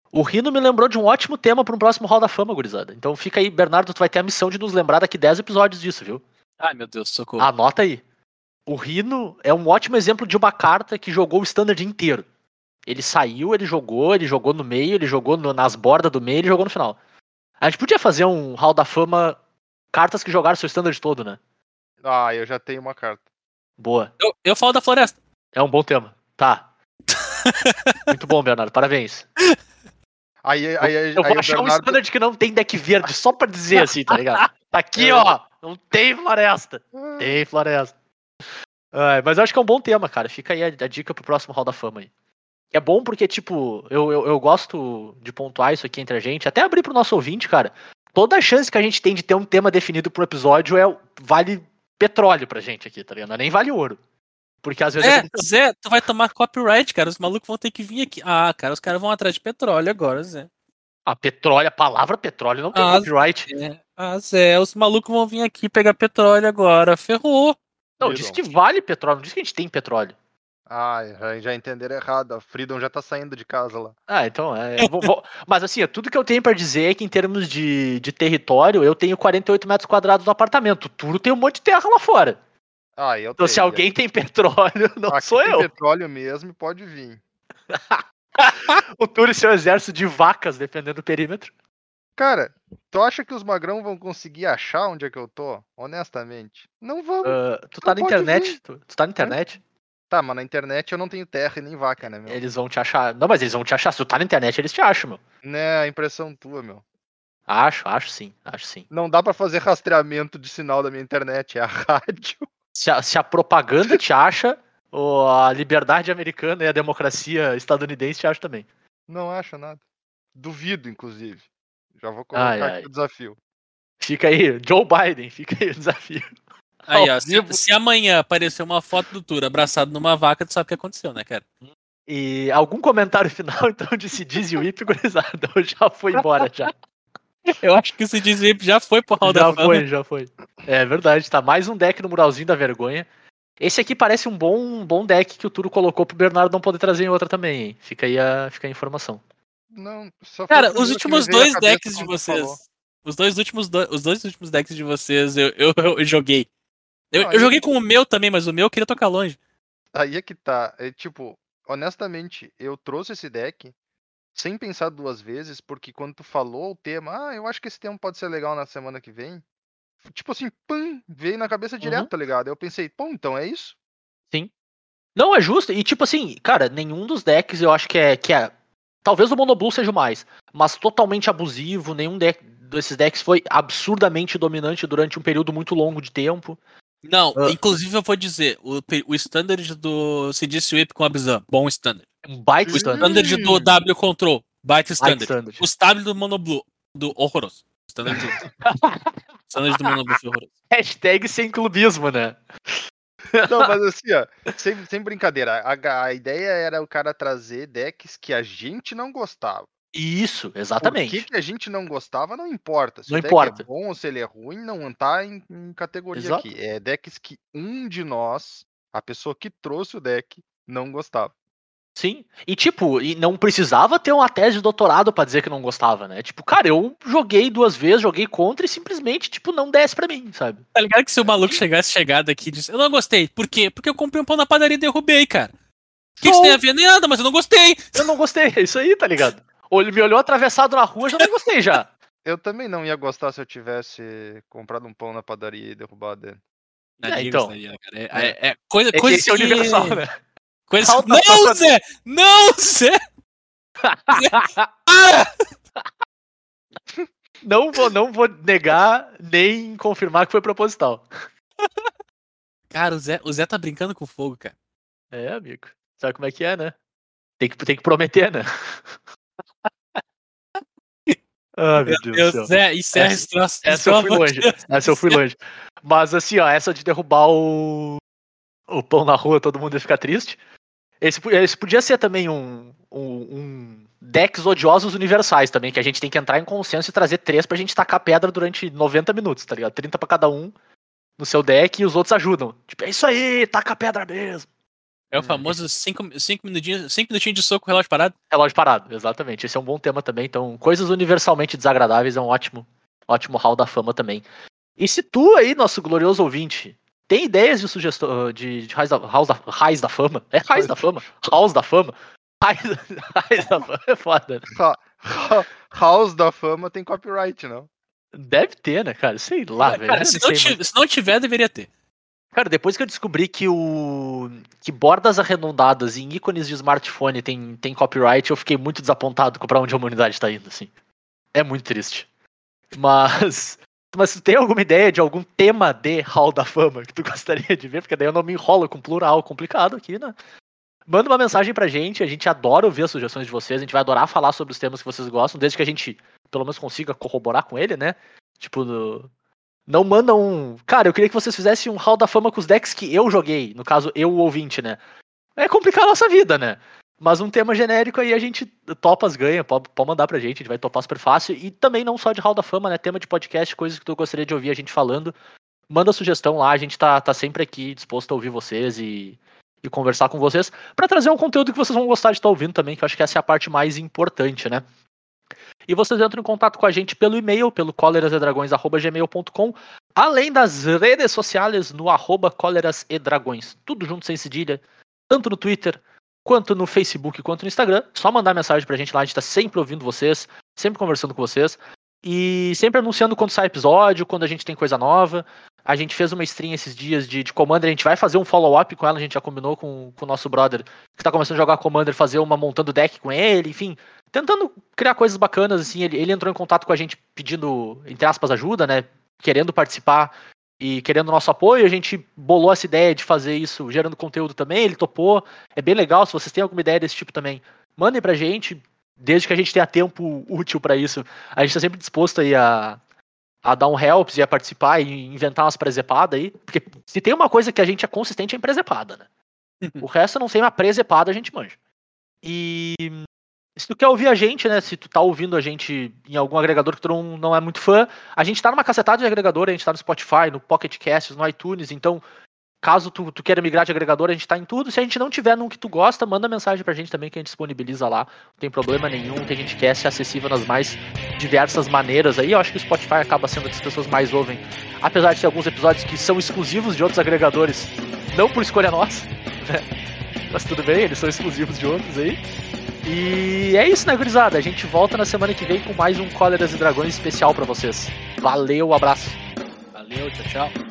O Rino me lembrou de um ótimo tema para um próximo Hall da Fama, gurizada. Então fica aí, Bernardo, tu vai ter a missão de nos lembrar daqui 10 episódios disso, viu? Ai, meu Deus, socorro. Anota aí. O Rino é um ótimo exemplo de uma carta que jogou o standard inteiro. Ele saiu, ele jogou, ele jogou no meio, ele jogou no- nas bordas do meio, ele jogou no final. A gente podia fazer um Hall da Fama cartas que jogaram seu standard todo, né? Ah, eu já tenho uma carta. Boa. Eu, eu falo da floresta. É um bom tema. Tá. Muito bom, Bernardo. Parabéns. Aí, aí, aí, Eu aí vou o achar um Bernardo. standard que não tem deck verde, só pra dizer assim, tá ligado? Tá aqui, É. ó. Não tem floresta. Tem floresta. Ai, mas eu acho que é um bom tema, cara. Fica aí a, a dica pro próximo Hall da Fama aí. É bom porque, tipo, eu, eu, eu gosto de pontuar isso aqui entre a gente. Até abrir pro nosso ouvinte, cara. Toda a chance que a gente tem de ter um tema definido pro episódio é vale petróleo pra gente aqui, tá ligado? É nem vale ouro. Porque às vezes É, Zé, tu vai tomar copyright, cara. Os malucos vão ter que vir aqui. Ah, cara, os caras vão atrás de petróleo agora, Zé. a petróleo, a palavra petróleo não tem Ah, copyright. É. Ah, Zé, os malucos vão vir aqui pegar petróleo agora. Ferrou. Não, diz que vale petróleo, não diz que a gente tem petróleo. Ah, já, já entenderam errado. A Freedom já tá saindo de casa lá. Ah, então é. vou- vou- Mas assim, tudo que eu tenho pra dizer é que em termos de, de território, eu tenho 48 metros quadrados no apartamento. O Turo tem um monte de terra lá fora. Ah, eu Então se teria. alguém tem petróleo, não Aqui sou tem eu. petróleo mesmo e pode vir. O Turo e seu exército de vacas defendendo o perímetro. Cara, tu acha que os magrão vão conseguir achar onde é que eu tô? Honestamente. Não vão. Ah, tu tá na internet? Tu, tu tá na internet? Tá, mas na internet eu não tenho terra e nem vaca, né, meu? Eles vão te achar. Não, mas eles vão te achar. Se tu tá na internet, eles te acham, meu. Né, a impressão tua, meu. Acho, acho sim, acho sim. Não dá pra fazer rastreamento de sinal da minha internet, é a rádio. Se a, se a propaganda te acha, ou a liberdade americana e a democracia estadunidense te acham também. Não acha nada. Duvido, inclusive. Já vou colocar Ai, aqui ai. o desafio. Fica aí, Joe Biden, fica aí o desafio. Aí, ó, se, se amanhã aparecer uma foto do Turo abraçado numa vaca, tu sabe o que aconteceu, né, cara? E algum comentário final, então, de se diz e o Ip, gurizada? Ou já foi embora, já? Eu acho que esse Disney já foi pro Hall já da Fama. foi, já foi. É verdade, tá mais um deck no muralzinho da vergonha. Esse aqui parece um bom, um bom deck que o Turo colocou pro Bernardo não poder trazer em outra também, hein? Fica aí a, fica a informação. Não, Cara, os últimos dois decks de vocês. falou. Os dois últimos, do- os dois últimos decks de vocês eu, eu, eu joguei. Eu, Não, eu joguei com o meu também, mas o meu eu queria tocar longe. Aí é que tá. É tipo, honestamente, eu trouxe esse deck sem pensar duas vezes, porque quando tu falou o tema, ah, eu acho que esse tema pode ser legal na semana que vem. Tipo assim, pum, veio na cabeça direto, Uhum. tá ligado? Eu pensei, pô, então é isso? Não, é justo. E tipo assim, cara, nenhum dos decks eu acho que é. Que é talvez o Monoblue seja o mais, mas totalmente abusivo. Nenhum deck desses decks foi absurdamente dominante durante um período muito longo de tempo. Não, Ah. inclusive eu vou dizer, o, o standard do CD Sweep com a Bizan, bom standard. Um baita O standard. standard do Hum. W Control, baita standard. standard. O stable do Monoblue, do horroroso. Standard do, standard do Monoblue foi horroroso. Hashtag sem clubismo, né? Não, mas assim, ó, sem, sem brincadeira, a, a ideia era o cara trazer decks que a gente não gostava. Isso, exatamente. que, que a gente não gostava, não importa. Se Não o deck importa. é bom ou se ele é ruim, não tá em, em categoria Exato. aqui. É decks que um de nós, a pessoa que trouxe o deck, não gostava. Sim. E tipo, e não precisava ter uma tese de doutorado pra dizer que não gostava, né? Tipo, cara, eu joguei duas vezes, joguei contra e simplesmente, tipo, não desce pra mim, sabe? Tá ligado que se o maluco chegasse chegado aqui e disse, eu não gostei. Por quê? Porque eu comprei um pão na padaria e derrubei, cara. O que, que isso tem a ver? Nem nada, mas eu não gostei. Eu não gostei, é isso aí, tá ligado? Ou ele me olhou atravessado na rua, já não gostei já. Eu também não ia gostar se eu tivesse comprado um pão na padaria e derrubado ele. Não, É, então. gostaria. É, é- é coisa, É que coisa esse é o que... universal, né? Coisa... Não, Zé! Não, Zé! Não vou, não vou negar nem confirmar que foi proposital. Cara, o Zé, o Zé tá brincando com fogo, cara. É, amigo. Sabe como é que é, né? Tem que, tem que prometer, né? ah, meu Deus, céu. Zé, encerra Essa- esse troço. Essa eu fui longe. Essa eu fui longe. Mas assim, ó, essa de derrubar o, o pão na rua, todo mundo ia ficar triste. Esse, esse podia ser também um, um, um decks odiosos universais também, que a gente tem que entrar em consenso e trazer três pra gente tacar pedra durante 90 minutos, tá ligado? 30 pra cada um no seu deck e os outros ajudam. Tipo, é isso aí, taca a pedra mesmo. É o famoso 5 cinco minutinhos, cinco minutinhos de soco, relógio parado. Relógio parado, exatamente. Esse é um bom tema também. Então, coisas universalmente desagradáveis é um ótimo, ótimo hall da fama também. E se tu aí, nosso glorioso ouvinte, tem ideias de sugestão de, de raiz, da, house da, raiz da fama? É raiz da fama? House da fama? Raiz, raiz da fama é foda. né? House da Fama tem copyright, não? Deve ter, né, cara? Sei lá, velho. Cara, se não não, sei ti- mais. se não tiver, deveria ter. Cara, depois que eu descobri que o. que bordas arredondadas em ícones de smartphone tem, tem copyright, eu fiquei muito desapontado com pra onde a humanidade tá indo, assim. É muito triste. Mas. Mas tu tem alguma ideia de algum tema de Hall da Fama que tu gostaria de ver? Porque daí eu não me enrolo com plural complicado aqui, né? Manda uma mensagem pra gente, a gente adora ouvir as sugestões de vocês, a gente vai adorar falar sobre os temas que vocês gostam, desde que a gente pelo menos consiga corroborar com ele, né? Tipo, no- não manda um. Cara, eu queria que vocês fizessem um Hall da Fama com os decks que eu joguei. No caso, eu, o ouvinte, né? É complicar a nossa vida, né? Mas um tema genérico aí a gente topa as ganha, pode, mandar pra gente, a gente vai topar super fácil. E também não só de Hall da Fama, né? Tema de podcast, coisas que tu gostaria de ouvir a gente falando. Manda sugestão lá, a gente tá, tá sempre aqui disposto a ouvir vocês e, e conversar com vocês, para trazer um conteúdo que vocês vão gostar de estar ouvindo também, que eu acho que essa é a parte mais importante, né? E vocês entram em contato com a gente pelo e-mail, pelo colerasedragões.gmail.com, além das redes sociais no arroba colerasedragões. Tudo junto sem cedilha, tanto no Twitter, quanto no Facebook, quanto no Instagram. Só mandar mensagem pra gente lá, a gente tá sempre ouvindo vocês, sempre conversando com vocês. E sempre anunciando quando sai episódio, quando a gente tem coisa nova. A gente fez uma stream esses dias de, de Commander, a gente vai fazer um follow-up com ela, a gente já combinou com, com o nosso brother que tá começando a jogar Commander, fazer uma montando deck com ele, enfim, tentando criar coisas bacanas, assim, ele, ele entrou em contato com a gente pedindo, entre aspas, ajuda, né, querendo participar e querendo nosso apoio, a gente bolou essa ideia de fazer isso gerando conteúdo também, ele topou, é bem legal, se vocês têm alguma ideia desse tipo também, mandem pra gente, desde que a gente tenha tempo útil pra isso, a gente tá sempre disposto aí a, a dar um helps e a participar e inventar umas presepadas aí. Porque se tem uma coisa que a gente é consistente é em presepada, né? o resto não sei, uma presepada a gente manja. E se tu quer ouvir a gente, né? Se tu tá ouvindo a gente em algum agregador que tu não, não é muito fã, a gente tá numa cacetada de agregador, a gente tá no Spotify, no Pocket Casts, no iTunes, então caso tu, tu queira migrar de agregador, a gente tá em tudo. Se a gente não tiver num que tu gosta, manda mensagem pra gente também que a gente disponibiliza lá. Não tem problema nenhum, que a gente quer ser acessível nas mais diversas maneiras aí. Eu acho que o Spotify acaba sendo que as pessoas mais ouvem. Apesar de ter alguns episódios que são exclusivos de outros agregadores, não por escolha nossa, né? Mas tudo bem, eles são exclusivos de outros aí. E é isso, né, gurizada? A gente volta na semana que vem com mais um Cóleras e Dragões especial pra vocês. Valeu, abraço. Valeu, tchau, tchau.